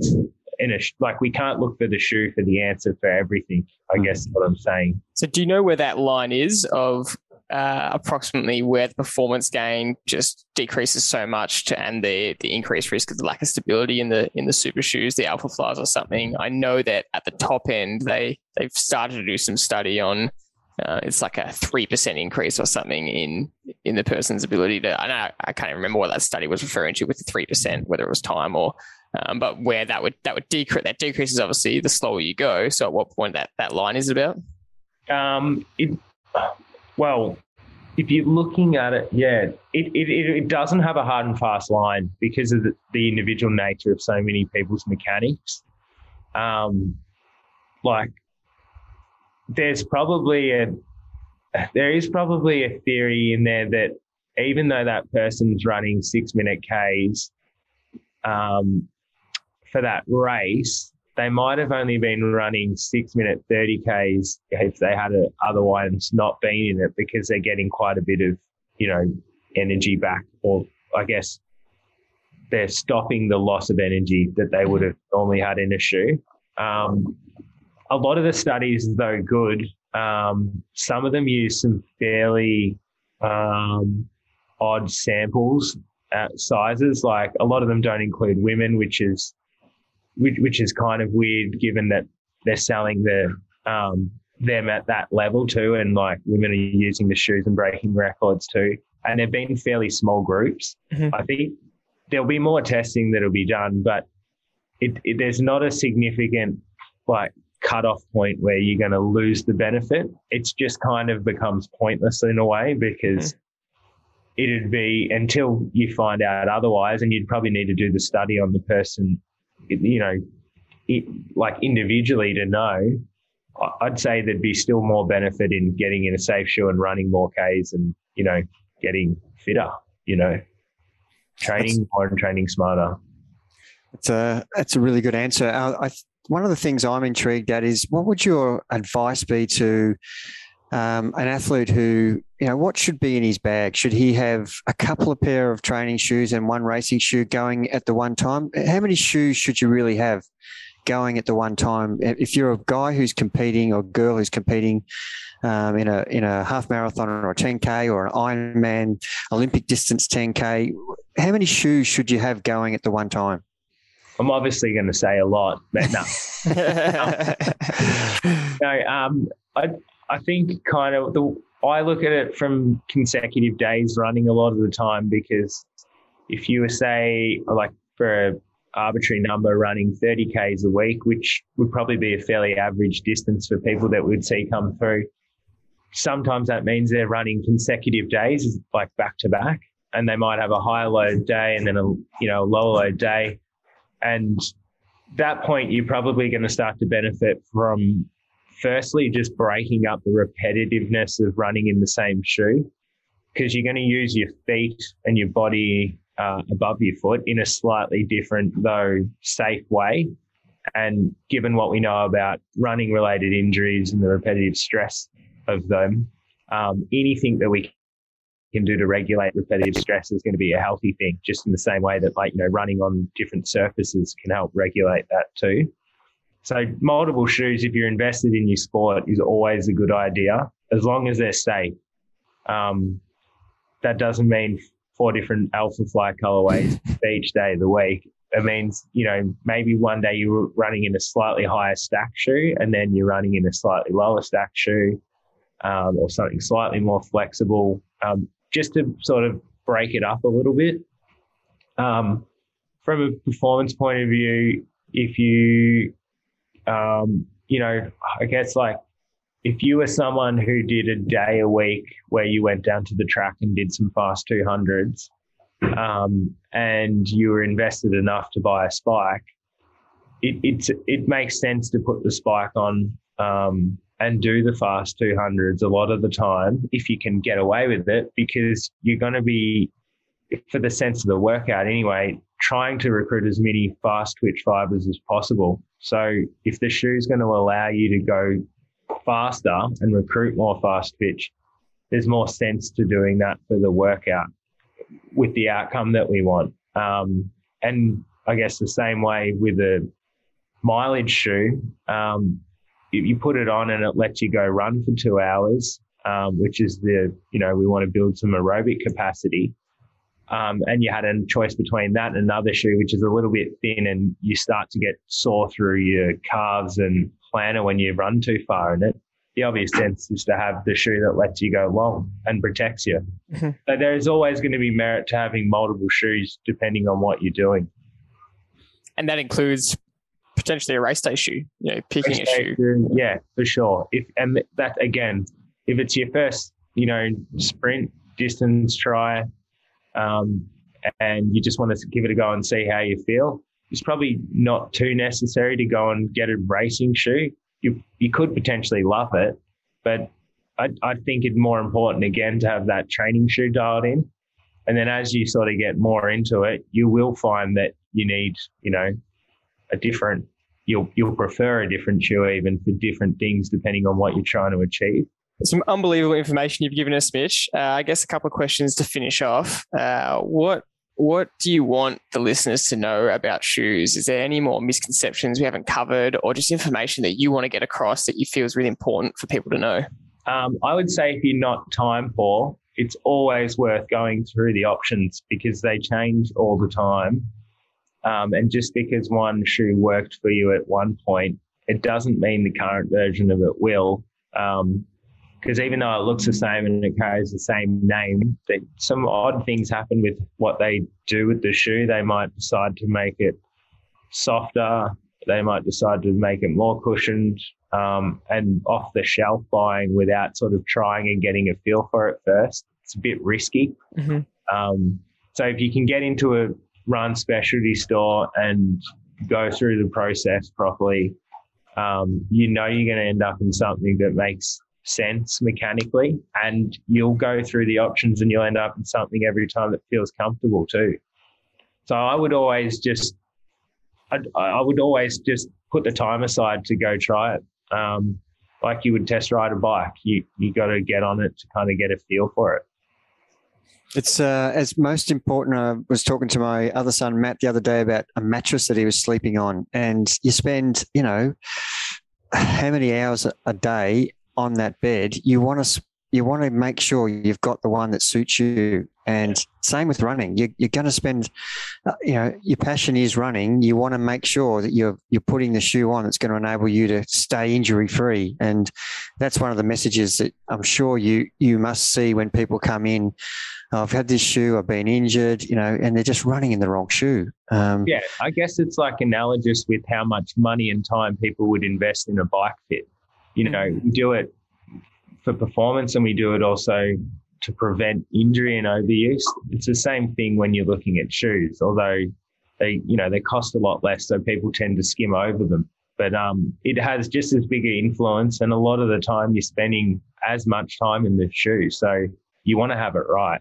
in a, like we can't look for the shoe for the answer for everything. I guess is what I'm saying. So, do you know where that line is of uh, approximately where the performance gain just decreases so much to, and the the increased risk of the lack of stability in the in the super shoes, the alpha flies or something. I know that at the top end they they've started to do some study on uh, it's like a three percent increase or something in in the person's ability to. I know I can't remember what that study was referring to with the three percent, whether it was time or, um, but where that would that would decrease. That decreases obviously the slower you go. So at what point that that line is about? Um, it well, if you're looking at it, yeah, it, it, it doesn't have a hard and fast line because of the, the individual nature of so many people's mechanics. Um, like, there's probably a there is probably a theory in there that even though that person's running six minute Ks um, for that race, they might have only been running six minute 30 Ks if they had a, otherwise not been in it because they're getting quite a bit of, you know, energy back, or I guess they're stopping the loss of energy that they would have normally had in a shoe. Um, a lot of the studies, though good, um, some of them use some fairly um, odd samples sizes. Like a lot of them don't include women, which is which, which is kind of weird given that they're selling the um, them at that level too, and like women are using the shoes and breaking records too. And they've been fairly small groups. Mm-hmm. I think there'll be more testing that'll be done, but it, it, there's not a significant like cutoff point where you're going to lose the benefit. It's just kind of becomes pointless in a way because mm-hmm. it'd be until you find out otherwise, and you'd probably need to do the study on the person you know, it, like individually to know, I'd say there'd be still more benefit in getting in a safe shoe and running more Ks and, you know, getting fitter, you know, training that's, more and training smarter. It's a, that's a really good answer. I, I, one of the things I'm intrigued at is what would your advice be to um, an athlete who, you know, what should be in his bag? Should he have a couple of pair of training shoes and one racing shoe going at the one time? How many shoes should you really have going at the one time? If you're a guy who's competing or girl who's competing um, in a in a half marathon or a 10k or an Ironman Olympic distance 10k, how many shoes should you have going at the one time? I'm obviously going to say a lot, but no. no, um, I, I think kind of the I look at it from consecutive days running a lot of the time because if you were say like for a arbitrary number running 30 k's a week, which would probably be a fairly average distance for people that we'd see come through. Sometimes that means they're running consecutive days, like back to back, and they might have a higher load day and then a you know lower load day, and that point you're probably going to start to benefit from firstly, just breaking up the repetitiveness of running in the same shoe because you're going to use your feet and your body uh, above your foot in a slightly different, though safe way. And given what we know about running related injuries and the repetitive stress of them, um, anything that we can do to regulate repetitive stress is going to be a healthy thing, just in the same way that, like, you know, running on different surfaces can help regulate that too. So multiple shoes, if you're invested in your sport, is always a good idea as long as they're safe. Um, that doesn't mean four different Alpha Fly colorways each day of the week. It means, you know, maybe one day you're running in a slightly higher stack shoe and then you're running in a slightly lower stack shoe um, or something slightly more flexible, um, just to sort of break it up a little bit. Um, from a performance point of view, if you, um, you know, I guess like if you were someone who did a day a week where you went down to the track and did some fast 200s um, and you were invested enough to buy a spike, it, it's, it makes sense to put the spike on um, and do the fast 200s a lot of the time if you can get away with it because you're going to be for the sense of the workout anyway trying to recruit as many fast twitch fibers as possible. So if the shoe is going to allow you to go faster and recruit more fast twitch there's more sense to doing that for the workout with the outcome that we want. Um, and i guess the same way with a mileage shoe um, you put it on and it lets you go run for two hours, um, which is the, you know, we want to build some aerobic capacity. Um, and you had a choice between that and another shoe, which is a little bit thin, and you start to get sore through your calves and plantar when you run too far in it. The obvious sense is to have the shoe that lets you go long and protects you. Mm-hmm. So there is always going to be merit to having multiple shoes depending on what you're doing. And that includes potentially a race day shoe. You know, picking race a shoe. shoe. Yeah, for sure. If and that again, if it's your first, you know, sprint distance try, um, and you just want to give it a go and see how you feel, it's probably not too necessary to go and get a racing shoe. You you could potentially love it, but I I think it's more important again to have that training shoe dialed in. And then as you sort of get more into it, you will find that you need, you know, a different you'll you'll prefer a different shoe even for different things depending on what you're trying to achieve. Some unbelievable information you've given us, Mitch. Uh, I guess a couple of questions to finish off. Uh, what what do you want the listeners to know about shoes? Is there any more misconceptions we haven't covered, or just information that you want to get across that you feel is really important for people to know? Um, I would say if you're not time poor, it's always worth going through the options because they change all the time. Um, and just because one shoe worked for you at one point, it doesn't mean the current version of it will. Because um, even though it looks the same and it carries the same name, that some odd things happen with what they do with the shoe. They might decide to make it softer. They might decide to make it more cushioned um, and off the shelf buying without sort of trying and getting a feel for it first. It's a bit risky. Mm-hmm. Um, so if you can get into a run specialty store and go through the process properly, um, you know you're going to end up in something that makes sense mechanically, and you'll go through the options and you'll end up in something every time that feels comfortable too. So I would always just, I, I would always just put the time aside to go try it. Um, like you would test ride a bike, you you got to get on it to kind of get a feel for it. It's uh, as most important. I was talking to my other son Matt the other day about a mattress that he was sleeping on, and you spend, you know, how many hours a day on that bed? You want to you want to make sure you've got the one that suits you. And same with running. You, are going to spend, uh, you know, your passion is running. You want to make sure that you're you're putting the shoe on that's going to enable you to stay injury free. And that's one of the messages that I'm sure you you must see when people come in. I've had this shoe. I've been injured. You know, and they're just running in the wrong shoe. Um, yeah, I guess it's like analogous with how much money and time people would invest in a bike fit. You know, we do it for performance and we do it also to prevent injury and overuse. It's the same thing when you're looking at shoes, although they, you know, they cost a lot less, so people tend to skim over them. But um, it has just as big an influence, and a lot of the time you're spending as much time in the shoe, so you want to have it right.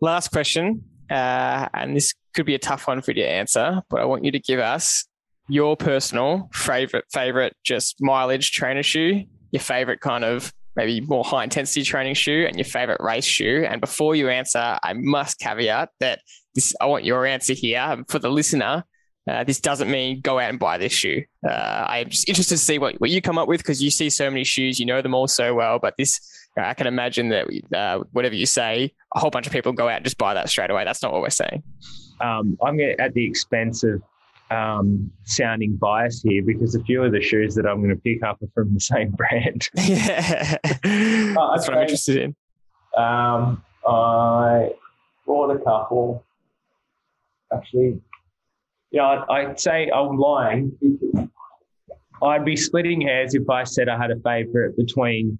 Last question, uh, and this could be a tough one for you to answer, but I want you to give us your personal favorite, favorite just mileage trainer shoe, your favorite kind of maybe more high intensity training shoe and your favorite race shoe. And before you answer, I must caveat that this, I want your answer here for the listener. Uh, this doesn't mean go out and buy this shoe. Uh, I'm just interested to see what, what you come up with because you see so many shoes, you know them all so well. But this, I can imagine that uh, whatever you say, a whole bunch of people go out and just buy that straight away. That's not what we're saying. Um, I'm going at the expense of um, sounding biased here because a few of the shoes that I'm going to pick up are from the same brand. yeah, that's what I'm interested in. Um, I bought a couple. Actually, yeah, I'd, I'd say I'm lying. I'd be splitting hairs if I said I had a favorite between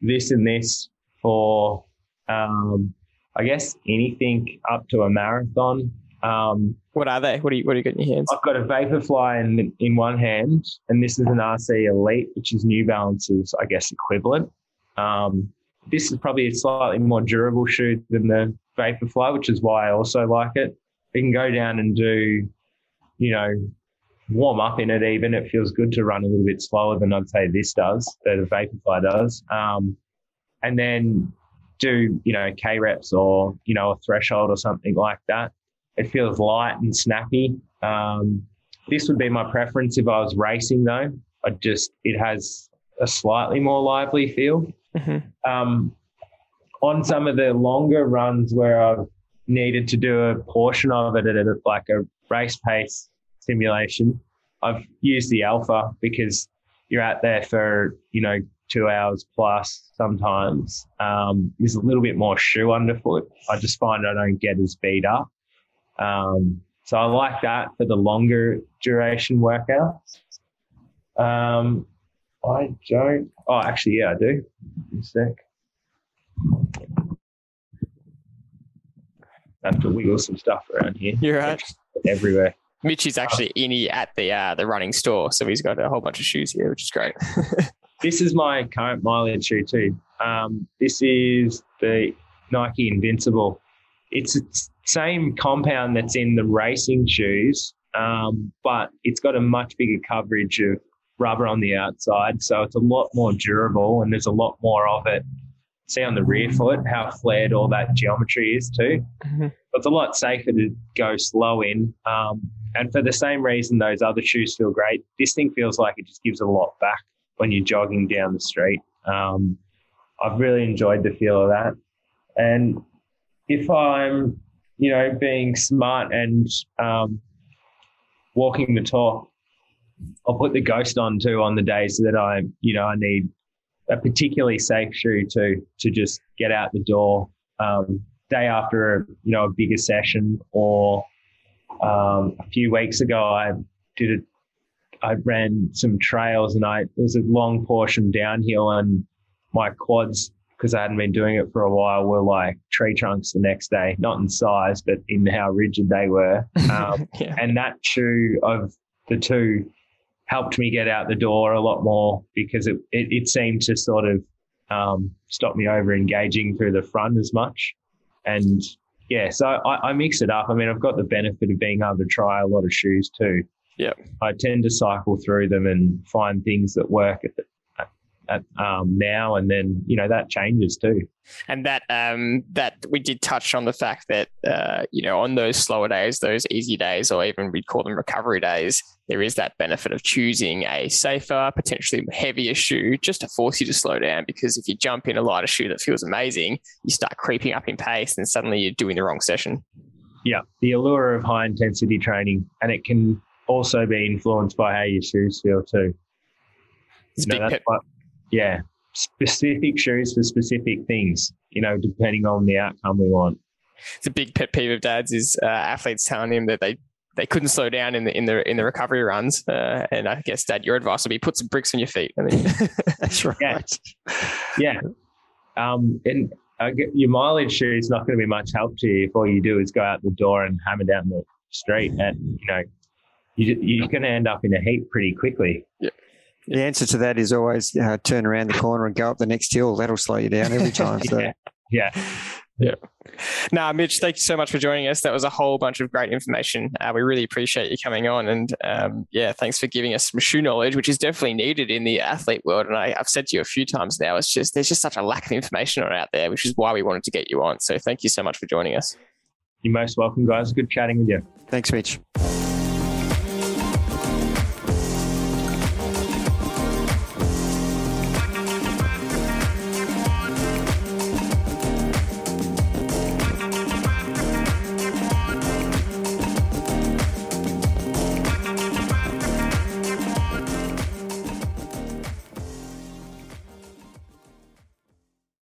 this and this for, um, I guess, anything up to a marathon. Um, what are they? What do you What do you got in your hands? I've got a Vaporfly in in one hand, and this is an RC Elite, which is New Balance's, I guess, equivalent. Um, this is probably a slightly more durable shoe than the Vaporfly, which is why I also like it. You can go down and do, you know, warm up in it. Even it feels good to run a little bit slower than I'd say this does, that the Vaporfly does. Um, and then do you know K reps or you know a threshold or something like that it feels light and snappy. Um, this would be my preference if I was racing, though. I just it has a slightly more lively feel. Mm-hmm. Um, on some of the longer runs where I've needed to do a portion of it at a, like a race pace simulation, I've used the Alpha because you're out there for you know two hours plus sometimes. Um, there's a little bit more shoe underfoot. I just find I don't get as beat up. Um, so I like that for the longer duration workouts. Um, I don't. Oh, actually, yeah, I do. A sec. I have to wiggle some stuff around here. You're right. Everywhere. Mitch is actually in here at the uh, the running store, so he's got a whole bunch of shoes here, which is great. this is my current mileage shoe too. Um, this is the Nike Invincible. It's the same compound that's in the racing shoes, um, but it's got a much bigger coverage of rubber on the outside. So it's a lot more durable and there's a lot more of it. See on the rear foot how flared all that geometry is too. Mm-hmm. It's a lot safer to go slow in. Um, and for the same reason those other shoes feel great, this thing feels like it just gives a lot back when you're jogging down the street. Um, I've really enjoyed the feel of that. And if I'm you know, being smart and um, walking the talk. I'll put the ghost on too on the days that I, you know, I need a particularly safe shoe to to just get out the door. Um, day after a you know a bigger session, or um, a few weeks ago, I did it. I ran some trails and I it was a long portion downhill and my quads because I hadn't been doing it for a while, were like tree trunks the next day, not in size, but in how rigid they were. Um, yeah. And that shoe of the two helped me get out the door a lot more because it, it, it seemed to sort of um, stop me over engaging through the front as much. And yeah, so I, I mix it up. I mean, I've got the benefit of being able to try a lot of shoes too. Yeah. I tend to cycle through them and find things that work at the, at, um, now, and then you know that changes too. And that um, that we did touch on the fact that uh, you know on those slower days, those easy days, or even we'd call them recovery days, there is that benefit of choosing a safer, potentially heavier shoe just to force you to slow down. Because if you jump in a lighter shoe that feels amazing, you start creeping up in pace, and suddenly you're doing the wrong session. Yeah, the allure of high intensity training, and it can also be influenced by how your shoes feel too. It's you know, big yeah, specific shoes for specific things, you know, depending on the outcome we want. It's a big pet peeve of Dad's is uh, athletes telling him that they they couldn't slow down in the in the in the recovery runs. Uh, and I guess, Dad, your advice would be put some bricks on your feet. I mean, that's right. Yeah. yeah. Um, and uh, your mileage shoe is not going to be much help to you if all you do is go out the door and hammer down the street. And you know, you, you're going to end up in a heap pretty quickly. Yeah. The answer to that is always uh, turn around the corner and go up the next hill. That'll slow you down every time. So. yeah. yeah. Yeah. Now, Mitch, thank you so much for joining us. That was a whole bunch of great information. Uh, we really appreciate you coming on. And um, yeah, thanks for giving us some shoe knowledge, which is definitely needed in the athlete world. And I, have said to you a few times now, it's just, there's just such a lack of information out there, which is why we wanted to get you on. So thank you so much for joining us. You're most welcome, guys. Good chatting with you. Thanks, Mitch.